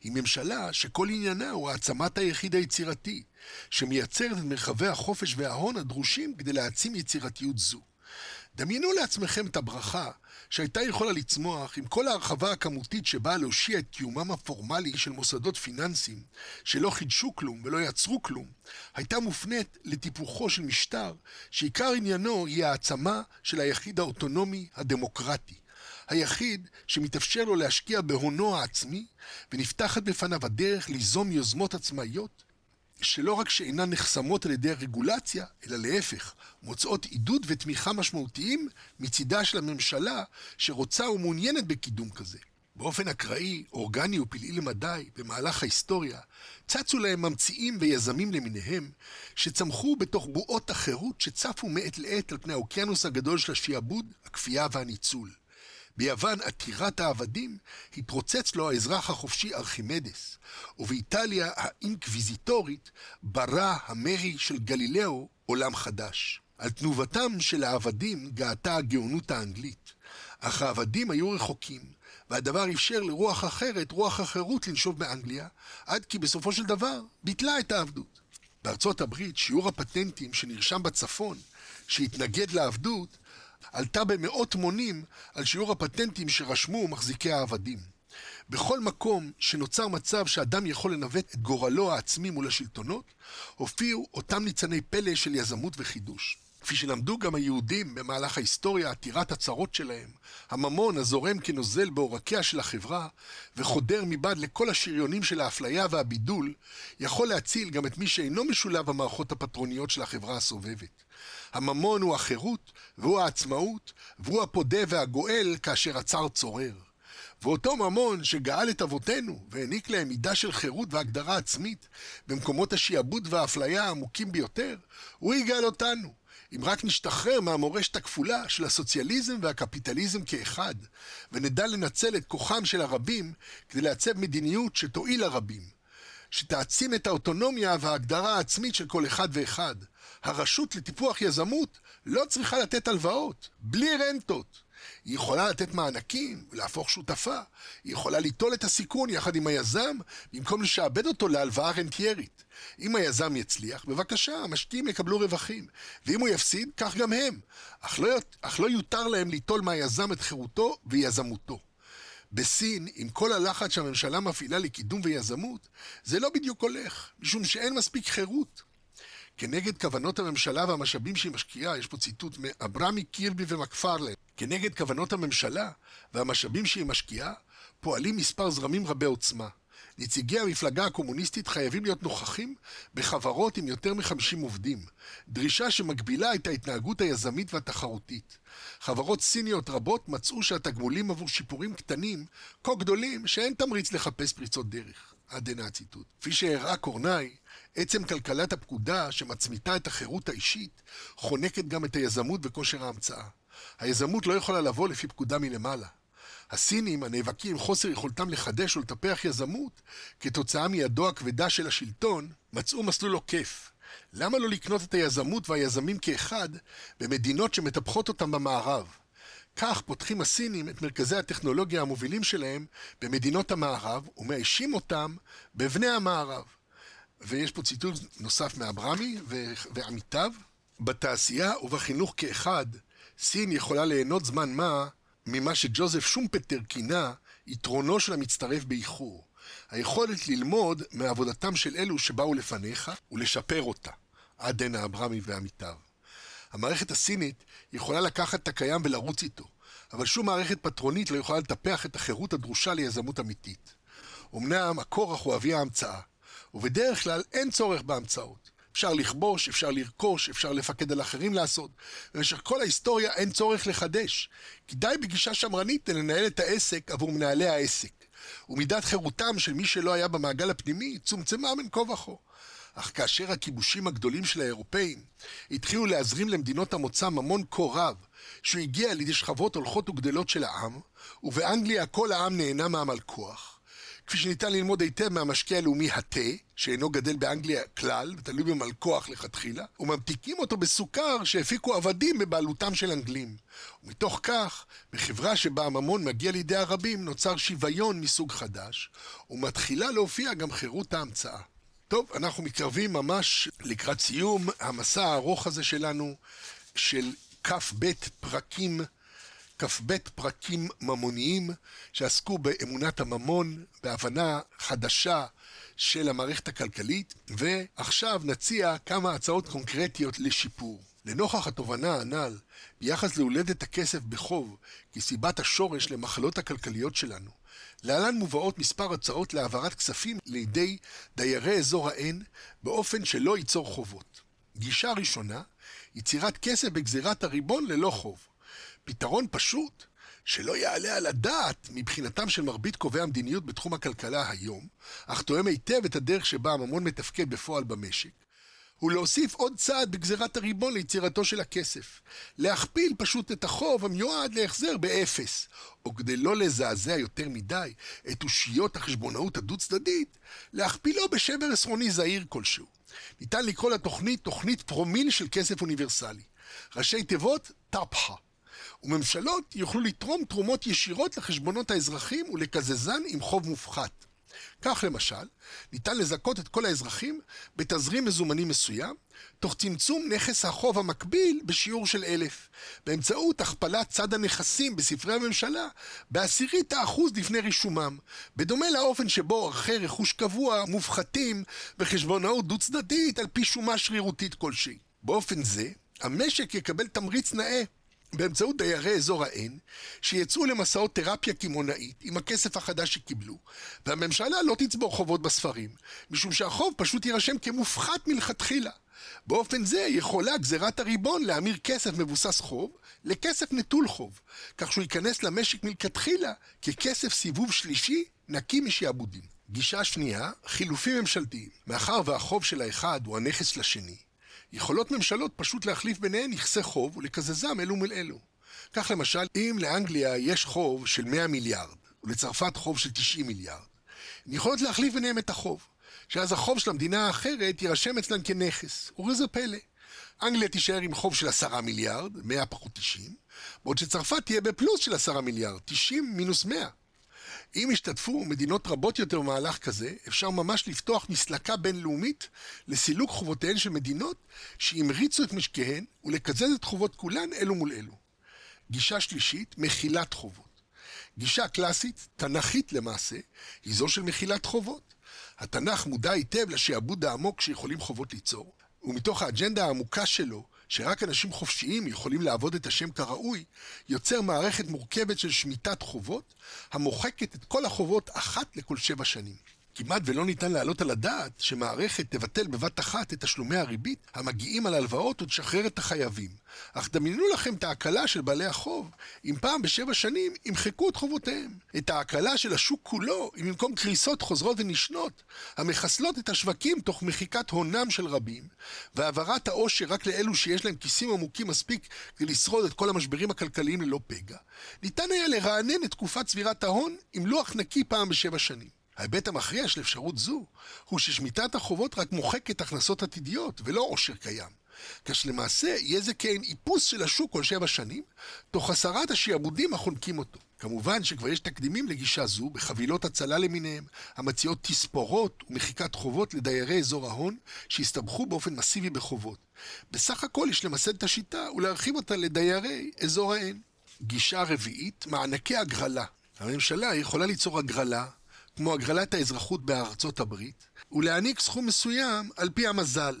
היא ממשלה שכל עניינה הוא העצמת היחיד היצירתי, שמייצרת את מרחבי החופש וההון הדרושים כדי להעצים יצירתיות זו. דמיינו לעצמכם את הברכה שהייתה יכולה לצמוח עם כל ההרחבה הכמותית שבאה להושיע את קיומם הפורמלי של מוסדות פיננסיים שלא חידשו כלום ולא יצרו כלום, הייתה מופנית לטיפוחו של משטר שעיקר עניינו היא העצמה של היחיד האוטונומי הדמוקרטי. היחיד שמתאפשר לו להשקיע בהונו העצמי ונפתחת בפניו הדרך ליזום יוזמות עצמאיות שלא רק שאינן נחסמות על ידי הרגולציה, אלא להפך, מוצאות עידוד ותמיכה משמעותיים מצידה של הממשלה שרוצה ומעוניינת בקידום כזה. באופן אקראי, אורגני ופלאי למדי, במהלך ההיסטוריה, צצו להם ממציאים ויזמים למיניהם, שצמחו בתוך בועות החירות שצפו מעת לעת על פני האוקיינוס הגדול של השעבוד, הכפייה והניצול. ביוון עתירת העבדים התרוצץ לו האזרח החופשי ארכימדס, ובאיטליה האינקוויזיטורית ברא המרי של גלילאו עולם חדש. על תנובתם של העבדים גאתה הגאונות האנגלית, אך העבדים היו רחוקים, והדבר אפשר לרוח אחרת, רוח החירות, לנשוב באנגליה, עד כי בסופו של דבר ביטלה את העבדות. בארצות הברית שיעור הפטנטים שנרשם בצפון, שהתנגד לעבדות, עלתה במאות מונים על שיעור הפטנטים שרשמו מחזיקי העבדים. בכל מקום שנוצר מצב שאדם יכול לנווט את גורלו העצמי מול השלטונות, הופיעו אותם ניצני פלא של יזמות וחידוש. כפי שלמדו גם היהודים במהלך ההיסטוריה עתירת הצרות שלהם, הממון הזורם כנוזל בעורקיה של החברה, וחודר מבעד לכל השריונים של האפליה והבידול, יכול להציל גם את מי שאינו משולב במערכות הפטרוניות של החברה הסובבת. הממון הוא החירות, והוא העצמאות, והוא הפודה והגואל כאשר הצר צורר. ואותו ממון שגאל את אבותינו והעניק להם מידה של חירות והגדרה עצמית במקומות השיעבוד והאפליה העמוקים ביותר, הוא יגאל אותנו. אם רק נשתחרר מהמורשת הכפולה של הסוציאליזם והקפיטליזם כאחד, ונדע לנצל את כוחם של הרבים כדי לעצב מדיניות שתועיל לרבים, שתעצים את האוטונומיה וההגדרה העצמית של כל אחד ואחד. הרשות לטיפוח יזמות לא צריכה לתת הלוואות, בלי רנטות. היא יכולה לתת מענקים, להפוך שותפה. היא יכולה ליטול את הסיכון יחד עם היזם, במקום לשעבד אותו להלוואה רנטיירית. אם היזם יצליח, בבקשה, המשקיעים יקבלו רווחים. ואם הוא יפסיד, כך גם הם. אך לא, אך לא יותר להם ליטול מהיזם את חירותו ויזמותו. בסין, עם כל הלחץ שהממשלה מפעילה לקידום ויזמות, זה לא בדיוק הולך, משום שאין מספיק חירות. כנגד כוונות הממשלה והמשאבים שהיא משקיעה, יש פה ציטוט מאברמי, קירבי ומקפרלן, כנגד כוונות הממשלה והמשאבים שהיא משקיעה, פועלים מספר זרמים רבי עוצמה. נציגי המפלגה הקומוניסטית חייבים להיות נוכחים בחברות עם יותר מ-50 עובדים, דרישה שמגבילה את ההתנהגות היזמית והתחרותית. חברות סיניות רבות מצאו שהתגמולים עבור שיפורים קטנים כה גדולים שאין תמריץ לחפש פריצות דרך. עד הנה הציטוט. כפי שהראה קורנאי, עצם כלכלת הפקודה שמצמיתה את החירות האישית, חונקת גם את היזמות וכושר ההמצאה. היזמות לא יכולה לבוא לפי פקודה מלמעלה. הסינים, הנאבקים עם חוסר יכולתם לחדש ולטפח יזמות, כתוצאה מידו הכבדה של השלטון, מצאו מסלול עוקף. למה לא לקנות את היזמות והיזמים כאחד במדינות שמטפחות אותם במערב? כך פותחים הסינים את מרכזי הטכנולוגיה המובילים שלהם במדינות המערב ומאיישים אותם בבני המערב. ויש פה ציטוט נוסף מאברמי ועמיתיו. בתעשייה ובחינוך כאחד, סין יכולה ליהנות זמן מה ממה שג'וזף שומפטר כינה יתרונו של המצטרף באיחור. היכולת ללמוד מעבודתם של אלו שבאו לפניך ולשפר אותה. עד דנה אברמי ועמיתיו. המערכת הסינית יכולה לקחת את הקיים ולרוץ איתו, אבל שום מערכת פטרונית לא יכולה לטפח את החירות הדרושה ליזמות אמיתית. אמנם הכורח הוא אבי ההמצאה, ובדרך כלל אין צורך בהמצאות. אפשר לכבוש, אפשר לרכוש, אפשר לפקד על אחרים לעשות. במשך כל ההיסטוריה אין צורך לחדש. כי די בגישה שמרנית לנהל את העסק עבור מנהלי העסק. ומידת חירותם של מי שלא היה במעגל הפנימי צומצמה בין כה וכה. אך כאשר הכיבושים הגדולים של האירופאים התחילו להזרים למדינות המוצא ממון כה רב, שהוא הגיע לידי שכבות הולכות וגדלות של העם, ובאנגליה כל העם נהנה מהמלכוח, כפי שניתן ללמוד היטב מהמשקיע הלאומי התה, שאינו גדל באנגליה כלל, ותלוי במלכוח לכתחילה, וממתיקים אותו בסוכר שהפיקו עבדים בבעלותם של אנגלים. ומתוך כך, בחברה שבה הממון מגיע לידי הרבים, נוצר שוויון מסוג חדש, ומתחילה להופיע גם חירות ההמצאה. טוב, אנחנו מתקרבים ממש לקראת סיום המסע הארוך הזה שלנו, של כ"ב פרקים כ"ב פרקים ממוניים שעסקו באמונת הממון, בהבנה חדשה של המערכת הכלכלית, ועכשיו נציע כמה הצעות קונקרטיות לשיפור. לנוכח התובנה הנ"ל, ביחס להולדת הכסף בחוב כסיבת השורש למחלות הכלכליות שלנו, להלן מובאות מספר הצעות להעברת כספים לידי דיירי אזור ה-N באופן שלא ייצור חובות. גישה ראשונה, יצירת כסף בגזירת הריבון ללא חוב. פתרון פשוט, שלא יעלה על הדעת מבחינתם של מרבית קובעי המדיניות בתחום הכלכלה היום, אך תואם היטב את הדרך שבה הממון מתפקד בפועל במשק, הוא להוסיף עוד צעד בגזירת הריבון ליצירתו של הכסף. להכפיל פשוט את החוב המיועד להחזר באפס. או כדי לא לזעזע יותר מדי את אושיות החשבונאות הדו-צדדית, להכפילו בשבר עשרוני זעיר כלשהו. ניתן לקרוא לתוכנית תוכנית פרומיל של כסף אוניברסלי. ראשי תיבות, טפחה. וממשלות יוכלו לתרום תרומות ישירות לחשבונות האזרחים ולקזזן עם חוב מופחת. כך למשל, ניתן לזכות את כל האזרחים בתזרים מזומנים מסוים, תוך צמצום נכס החוב המקביל בשיעור של אלף, באמצעות הכפלת צד הנכסים בספרי הממשלה בעשירית האחוז לפני רישומם, בדומה לאופן שבו ערכי רכוש קבוע מופחתים בחשבונאות דו-צדדית על פי שומה שרירותית כלשהי. באופן זה, המשק יקבל תמריץ נאה באמצעות דיירי אזור ה-N, שיצאו למסעות תרפיה קמעונאית עם הכסף החדש שקיבלו, והממשלה לא תצבור חובות בספרים, משום שהחוב פשוט יירשם כמופחת מלכתחילה. באופן זה יכולה גזירת הריבון להמיר כסף מבוסס חוב לכסף נטול חוב, כך שהוא ייכנס למשק מלכתחילה ככסף סיבוב שלישי נקי משעבודים. גישה שנייה, חילופים ממשלתיים. מאחר והחוב של האחד הוא הנכס לשני, יכולות ממשלות פשוט להחליף ביניהן נכסי חוב ולקזזם אלו מול אלו. כך למשל, אם לאנגליה יש חוב של 100 מיליארד, ולצרפת חוב של 90 מיליארד, הן יכולות להחליף ביניהם את החוב, שאז החוב של המדינה האחרת יירשם אצלן כנכס. וראה זה פלא. אנגליה תישאר עם חוב של 10 מיליארד, 100 פחות 90, בעוד שצרפת תהיה בפלוס של 10 מיליארד, 90 מינוס 100. אם ישתתפו מדינות רבות יותר במהלך כזה, אפשר ממש לפתוח מסלקה בינלאומית לסילוק חובותיהן של מדינות שהמריצו את משקיהן ולקזז את חובות כולן אלו מול אלו. גישה שלישית, מחילת חובות. גישה קלאסית, תנ"כית למעשה, היא זו של מחילת חובות. התנ"ך מודע היטב לשעבוד העמוק שיכולים חובות ליצור, ומתוך האג'נדה העמוקה שלו שרק אנשים חופשיים יכולים לעבוד את השם כראוי, יוצר מערכת מורכבת של שמיטת חובות, המוחקת את כל החובות אחת לכל שבע שנים. כמעט ולא ניתן להעלות על הדעת שמערכת תבטל בבת אחת את תשלומי הריבית המגיעים על הלוואות ותשחרר את החייבים. אך דמיינו לכם את ההקלה של בעלי החוב, אם פעם בשבע שנים ימחקו את חובותיהם. את ההקלה של השוק כולו, אם במקום קריסות חוזרות ונשנות, המחסלות את השווקים תוך מחיקת הונם של רבים, והעברת העושר רק לאלו שיש להם כיסים עמוקים מספיק כדי לשרוד את כל המשברים הכלכליים ללא פגע, ניתן היה לרענן את תקופת צבירת ההון עם לוח נקי פעם בשבע שנים. ההיבט המכריע של אפשרות זו, הוא ששמיטת החובות רק מוחקת הכנסות עתידיות, ולא עושר קיים. כך שלמעשה יהיה זה כאין איפוס של השוק כל שבע שנים, תוך הסרת השעבודים החונקים אותו. כמובן שכבר יש תקדימים לגישה זו בחבילות הצלה למיניהם, המציעות תספורות ומחיקת חובות לדיירי אזור ההון, שהסתבכו באופן מסיבי בחובות. בסך הכל יש למסד את השיטה ולהרחיב אותה לדיירי אזור ההן. גישה רביעית, מענקי הגרלה. הממשלה יכולה ליצור הגרלה כמו הגרלת האזרחות בארצות הברית, ולהעניק סכום מסוים על פי המזל.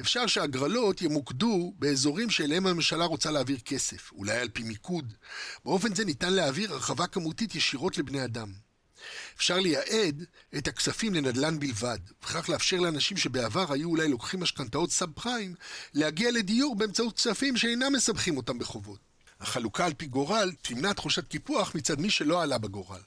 אפשר שהגרלות ימוקדו באזורים שאליהם הממשלה רוצה להעביר כסף, אולי על פי מיקוד. באופן זה ניתן להעביר הרחבה כמותית ישירות לבני אדם. אפשר לייעד את הכספים לנדל"ן בלבד, וכך לאפשר לאנשים שבעבר היו אולי לוקחים משכנתאות סאב פריים, להגיע לדיור באמצעות כספים שאינם מסבכים אותם בחובות. החלוקה על פי גורל תמנע תחושת קיפוח מצד מי שלא עלה בגורל.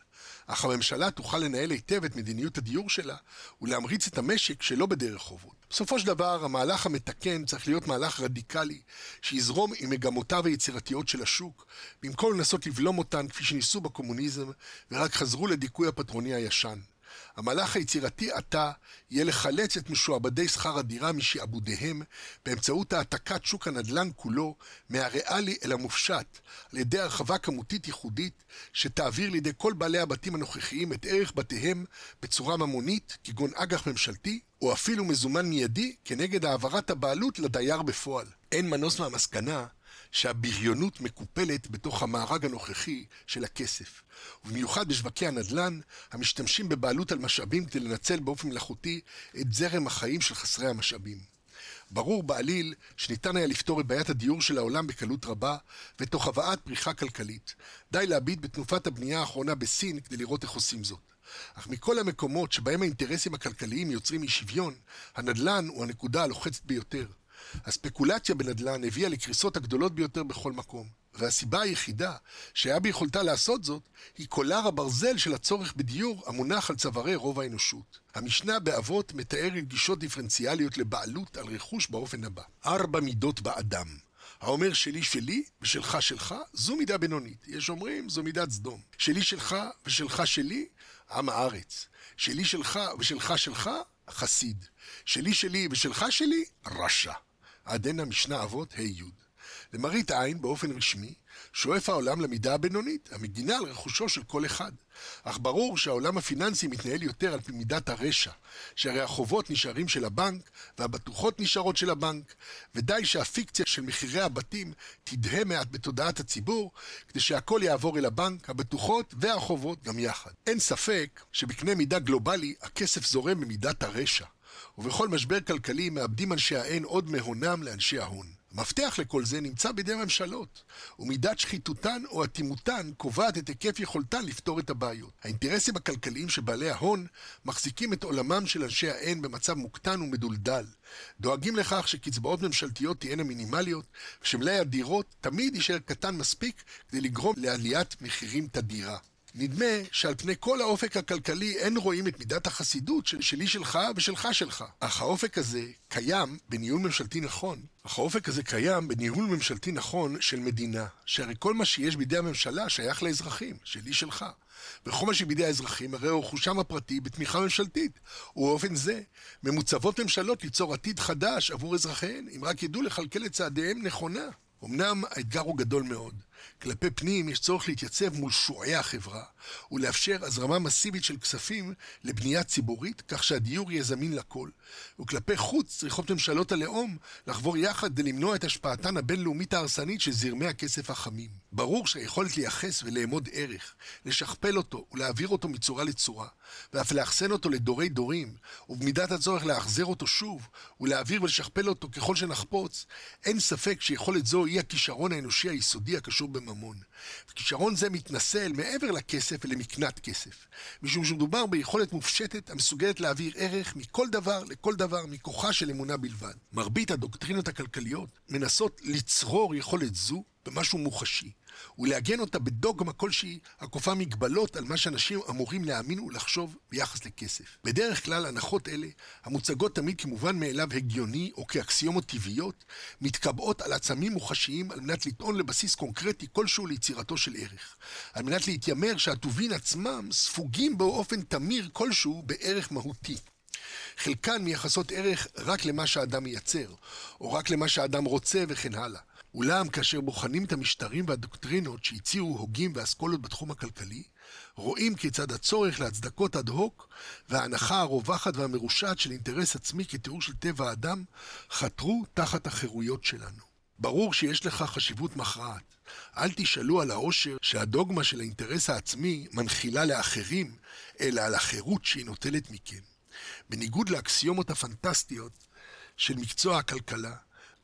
אך הממשלה תוכל לנהל היטב את מדיניות הדיור שלה ולהמריץ את המשק שלא בדרך חובות. בסופו של דבר, המהלך המתקן צריך להיות מהלך רדיקלי, שיזרום עם מגמותיו היצירתיות של השוק, במקום לנסות לבלום אותן כפי שניסו בקומוניזם, ורק חזרו לדיכוי הפטרוני הישן. המהלך היצירתי עתה יהיה לחלץ את משועבדי שכר הדירה משעבודיהם באמצעות העתקת שוק הנדל"ן כולו מהריאלי אל המופשט על ידי הרחבה כמותית ייחודית שתעביר לידי כל בעלי הבתים הנוכחיים את ערך בתיהם בצורה ממונית כגון אג"ח ממשלתי או אפילו מזומן מיידי כנגד העברת הבעלות לדייר בפועל. אין מנוס מהמסקנה שהבריונות מקופלת בתוך המארג הנוכחי של הכסף, ובמיוחד בשווקי הנדל"ן, המשתמשים בבעלות על משאבים כדי לנצל באופן מלאכותי את זרם החיים של חסרי המשאבים. ברור בעליל שניתן היה לפתור את בעיית הדיור של העולם בקלות רבה, ותוך הבאת פריחה כלכלית. די להביט בתנופת הבנייה האחרונה בסין כדי לראות איך עושים זאת. אך מכל המקומות שבהם האינטרסים הכלכליים יוצרים אי שוויון, הנדל"ן הוא הנקודה הלוחצת ביותר. הספקולציה בנדל"ן הביאה לקריסות הגדולות ביותר בכל מקום, והסיבה היחידה שהיה ביכולתה לעשות זאת, היא קולר הברזל של הצורך בדיור המונח על צווארי רוב האנושות. המשנה באבות מתאר גישות דיפרנציאליות לבעלות על רכוש באופן הבא: ארבע מידות באדם. האומר שלי שלי ושלך שלך, זו מידה בינונית. יש אומרים, זו מידת סדום. שלי שלך ושלך שלי, עם הארץ. שלי שלך ושלך שלך, חסיד. שלי שלי ושלך שלי, רשע. עד הנה משנה אבות ה' י'. למראית עין, באופן רשמי, שואף העולם למידה הבינונית, המגינה על רכושו של כל אחד. אך ברור שהעולם הפיננסי מתנהל יותר על פי מידת הרשע, שהרי החובות נשארים של הבנק, והבטוחות נשארות של הבנק, ודי שהפיקציה של מחירי הבתים תדהה מעט בתודעת הציבור, כדי שהכל יעבור אל הבנק, הבטוחות והחובות גם יחד. אין ספק שבקנה מידה גלובלי הכסף זורם במידת הרשע, ובכל משבר כלכלי מאבדים אנשי האין עוד מהונם לאנשי ההון. המפתח לכל זה נמצא בידי הממשלות, ומידת שחיתותן או אטימותן קובעת את היקף יכולתן לפתור את הבעיות. האינטרסים הכלכליים של בעלי ההון מחזיקים את עולמם של אנשי האין במצב מוקטן ומדולדל. דואגים לכך שקצבאות ממשלתיות תהיינה מינימליות, ושמלאי הדירות תמיד יישאר קטן מספיק כדי לגרום לעליית מחירים תדירה. נדמה שעל פני כל האופק הכלכלי אין רואים את מידת החסידות של שלי שלך ושלך שלך. אך האופק הזה קיים בניהול ממשלתי נכון. אך האופק הזה קיים בניהול ממשלתי נכון של מדינה, שהרי כל מה שיש בידי הממשלה שייך לאזרחים, שלי שלך. וכל מה שבידי האזרחים הרי הוא רכושם הפרטי בתמיכה ממשלתית. ובאופן זה, ממוצבות ממשלות ליצור עתיד חדש עבור אזרחיהן, אם רק ידעו לכלכל את צעדיהם נכונה. אמנם האתגר הוא גדול מאוד. כלפי פנים יש צורך להתייצב מול שועי החברה ולאפשר הזרמה מסיבית של כספים לבנייה ציבורית כך שהדיור יהיה זמין לכל. וכלפי חוץ צריכות ממשלות הלאום לחבור יחד כדי למנוע את השפעתן הבינלאומית ההרסנית של זרמי הכסף החמים. ברור שהיכולת לייחס ולאמוד ערך, לשכפל אותו ולהעביר אותו מצורה לצורה, ואף לאחסן אותו לדורי דורים, ובמידת הצורך לאחזר אותו שוב, ולהעביר ולשכפל אותו ככל שנחפוץ, אין ספק שיכולת זו היא הכישרון האנושי היסודי הקשור בממון. וכישרון זה מתנשא אל מעבר לכסף ולמקנת כסף, משום שמדובר ביכולת מופשטת המסוגלת להעביר ערך מכל דבר לכל דבר מכוחה של אמונה בלבד. מרבית הדוקטרינות הכלכליות מנסות לצרור יכולת זו במשהו מוחשי, ולעגן אותה בדוגמה כלשהי הכופה מגבלות על מה שאנשים אמורים להאמין ולחשוב ביחס לכסף. בדרך כלל הנחות אלה, המוצגות תמיד כמובן מאליו הגיוני או כאקסיומות טבעיות, מתקבעות על עצמים מוחשיים על מנת לטעון לבסיס קונקרטי כלשהו ליצירתו של ערך. על מנת להתיימר שהטובין עצמם ספוגים באופן תמיר כלשהו בערך מהותי. חלקן מייחסות ערך רק למה שהאדם מייצר, או רק למה שהאדם רוצה וכן הלאה. אולם כאשר בוחנים את המשטרים והדוקטרינות שהציעו הוגים ואסכולות בתחום הכלכלי, רואים כיצד הצורך להצדקות אד הוק וההנחה הרווחת והמרושעת של אינטרס עצמי כתיאור של טבע האדם חתרו תחת החירויות שלנו. ברור שיש לכך חשיבות מכרעת. אל תשאלו על העושר שהדוגמה של האינטרס העצמי מנחילה לאחרים, אלא על החירות שהיא נוטלת מכם. בניגוד לאקסיומות הפנטסטיות של מקצוע הכלכלה,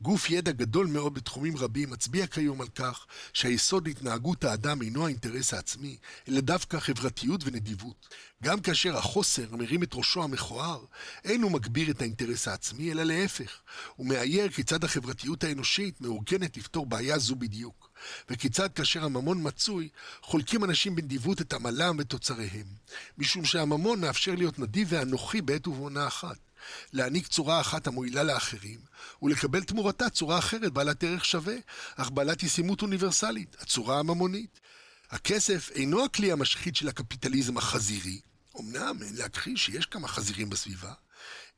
גוף ידע גדול מאוד בתחומים רבים מצביע כיום על כך שהיסוד להתנהגות האדם אינו האינטרס העצמי, אלא דווקא חברתיות ונדיבות. גם כאשר החוסר מרים את ראשו המכוער, אין הוא מגביר את האינטרס העצמי, אלא להפך. הוא מאייר כיצד החברתיות האנושית מאורגנת לפתור בעיה זו בדיוק. וכיצד כאשר הממון מצוי, חולקים אנשים בנדיבות את עמלם ותוצריהם. משום שהממון מאפשר להיות נדיב ואנוכי בעת ובעונה אחת. להעניק צורה אחת המועילה לאחרים, ולקבל תמורתה צורה אחרת בעלת ערך שווה, אך בעלת ישימות אוניברסלית, הצורה הממונית. הכסף אינו הכלי המשחית של הקפיטליזם החזירי, אמנם אין להכחיש שיש כמה חזירים בסביבה,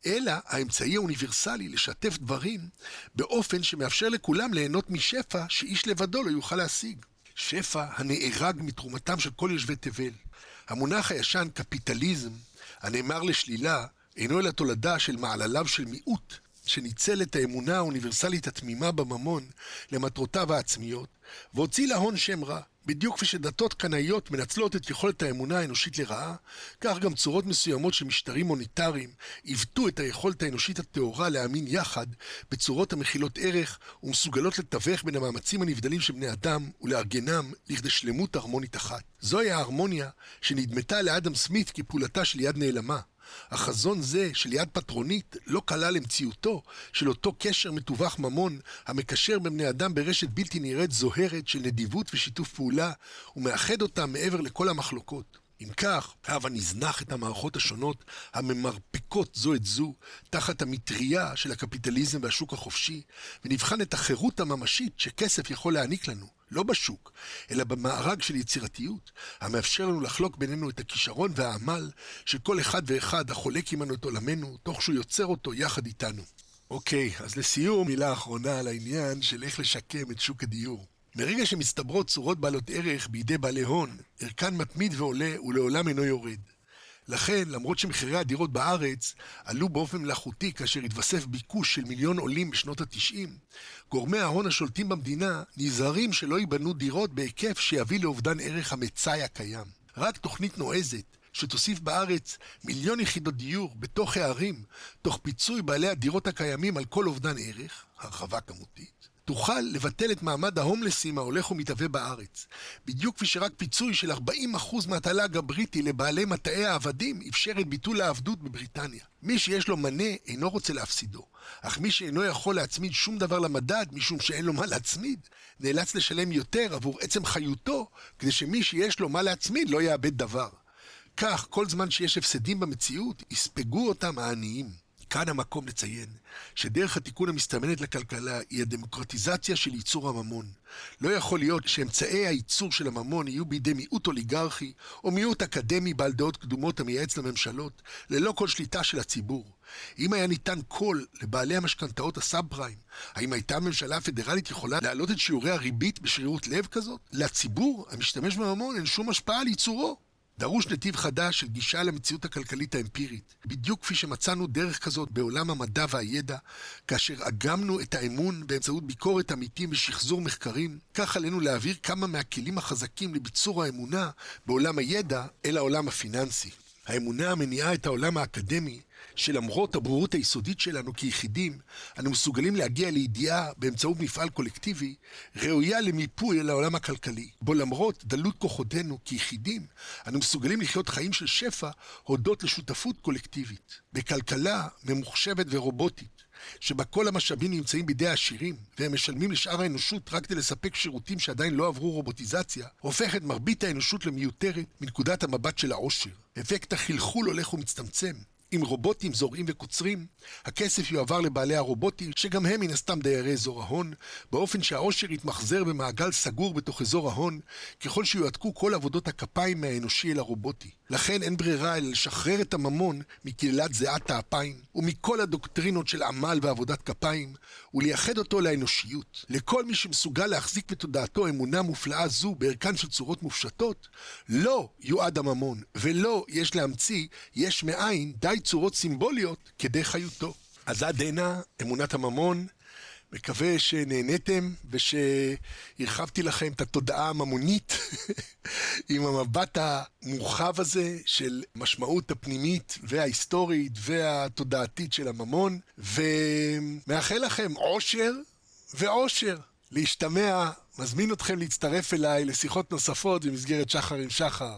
אלא האמצעי האוניברסלי לשתף דברים באופן שמאפשר לכולם ליהנות משפע שאיש לבדו לא יוכל להשיג. שפע הנארג מתרומתם של כל יושבי תבל. המונח הישן קפיטליזם, הנאמר לשלילה, אינו אלא תולדה של מעלליו של מיעוט, שניצל את האמונה האוניברסלית התמימה בממון למטרותיו העצמיות, והוציא להון שם רע. בדיוק כפי שדתות קנאיות מנצלות את יכולת האמונה האנושית לרעה, כך גם צורות מסוימות של משטרים מוניטריים עיוותו את היכולת האנושית הטהורה להאמין יחד בצורות המכילות ערך ומסוגלות לתווך בין המאמצים הנבדלים של בני אדם ולארגנם לכדי שלמות הרמונית אחת. זוהי ההרמוניה שנדמתה לאדם סמית כפעולתה של יד נעלמה. החזון זה של יד פטרונית לא כלל למציאותו של אותו קשר מתווך ממון המקשר בין בני אדם ברשת בלתי נראית זוהרת של נדיבות ושיתוף פעולה ומאחד אותם מעבר לכל המחלוקות. אם כך, הבה נזנח את המערכות השונות הממרפקות זו את זו תחת המטריה של הקפיטליזם והשוק החופשי ונבחן את החירות הממשית שכסף יכול להעניק לנו. לא בשוק, אלא במארג של יצירתיות, המאפשר לנו לחלוק בינינו את הכישרון והעמל של כל אחד ואחד החולק עמנו את עולמנו, תוך שהוא יוצר אותו יחד איתנו. אוקיי, אז לסיום, מילה אחרונה על העניין של איך לשקם את שוק הדיור. מרגע שמסתברות צורות בעלות ערך בידי בעלי הון, ערכן מתמיד ועולה ולעולם אינו יורד. לכן, למרות שמחירי הדירות בארץ עלו באופן מלאכותי כאשר התווסף ביקוש של מיליון עולים בשנות התשעים, גורמי ההון השולטים במדינה נזהרים שלא ייבנו דירות בהיקף שיביא לאובדן ערך המצאי הקיים. רק תוכנית נועזת שתוסיף בארץ מיליון יחידות דיור בתוך הערים, תוך פיצוי בעלי הדירות הקיימים על כל אובדן ערך, הרחבה כמותית, תוכל לבטל את מעמד ההומלסים ההולך ומתהווה בארץ. בדיוק כפי שרק פיצוי של 40% מהתל"ג הבריטי לבעלי מטעי העבדים אפשר את ביטול העבדות בבריטניה. מי שיש לו מנה אינו רוצה להפסידו, אך מי שאינו יכול להצמיד שום דבר למדד משום שאין לו מה להצמיד, נאלץ לשלם יותר עבור עצם חיותו, כדי שמי שיש לו מה להצמיד לא יאבד דבר. כך, כל זמן שיש הפסדים במציאות, יספגו אותם העניים. כאן המקום לציין שדרך התיקון המסתמנת לכלכלה היא הדמוקרטיזציה של ייצור הממון. לא יכול להיות שאמצעי הייצור של הממון יהיו בידי מיעוט אוליגרכי או מיעוט אקדמי בעל דעות קדומות המייעץ לממשלות, ללא כל שליטה של הציבור. אם היה ניתן קול לבעלי המשכנתאות הסאב פריים, האם הייתה הממשלה הפדרלית יכולה להעלות את שיעורי הריבית בשרירות לב כזאת? לציבור המשתמש בממון אין שום השפעה על ייצורו. דרוש נתיב חדש של גישה למציאות הכלכלית האמפירית, בדיוק כפי שמצאנו דרך כזאת בעולם המדע והידע, כאשר אגמנו את האמון באמצעות ביקורת עמיתים ושחזור מחקרים, כך עלינו להעביר כמה מהכלים החזקים לביצור האמונה בעולם הידע אל העולם הפיננסי. האמונה המניעה את העולם האקדמי שלמרות הברורות היסודית שלנו כיחידים, אנו מסוגלים להגיע לידיעה באמצעות מפעל קולקטיבי, ראויה למיפוי אל העולם הכלכלי, בו למרות דלות כוחותינו כיחידים, אנו מסוגלים לחיות חיים של שפע הודות לשותפות קולקטיבית. בכלכלה ממוחשבת ורובוטית, שבה כל המשאבים נמצאים בידי העשירים, והם משלמים לשאר האנושות רק כדי לספק שירותים שעדיין לא עברו רובוטיזציה, הופך את מרבית האנושות למיותרת מנקודת המבט של העושר. אפקט החלחול הולך ומצטמצם, עם רובוטים זורעים וקוצרים, הכסף יועבר לבעלי הרובוטים, שגם הם מן הסתם דיירי אזור ההון, באופן שהעושר יתמחזר במעגל סגור בתוך אזור ההון, ככל שיועתקו כל עבודות הכפיים מהאנושי אל הרובוטי. לכן אין ברירה אלא לשחרר את הממון מקהילת זיעת האפיים, ומכל הדוקטרינות של עמל ועבודת כפיים, ולייחד אותו לאנושיות. לכל מי שמסוגל להחזיק בתודעתו אמונה מופלאה זו בערכן של צורות מופשטות, לא יועד הממון, ולא יש להמציא יש מאין די צורות סימבוליות כדי חיותו. אז עד הנה אמונת הממון, מקווה שנהניתם ושהרחבתי לכם את התודעה הממונית עם המבט המורחב הזה של משמעות הפנימית וההיסטורית והתודעתית של הממון, ומאחל לכם עושר ועושר. להשתמע, מזמין אתכם להצטרף אליי לשיחות נוספות במסגרת שחר עם שחר.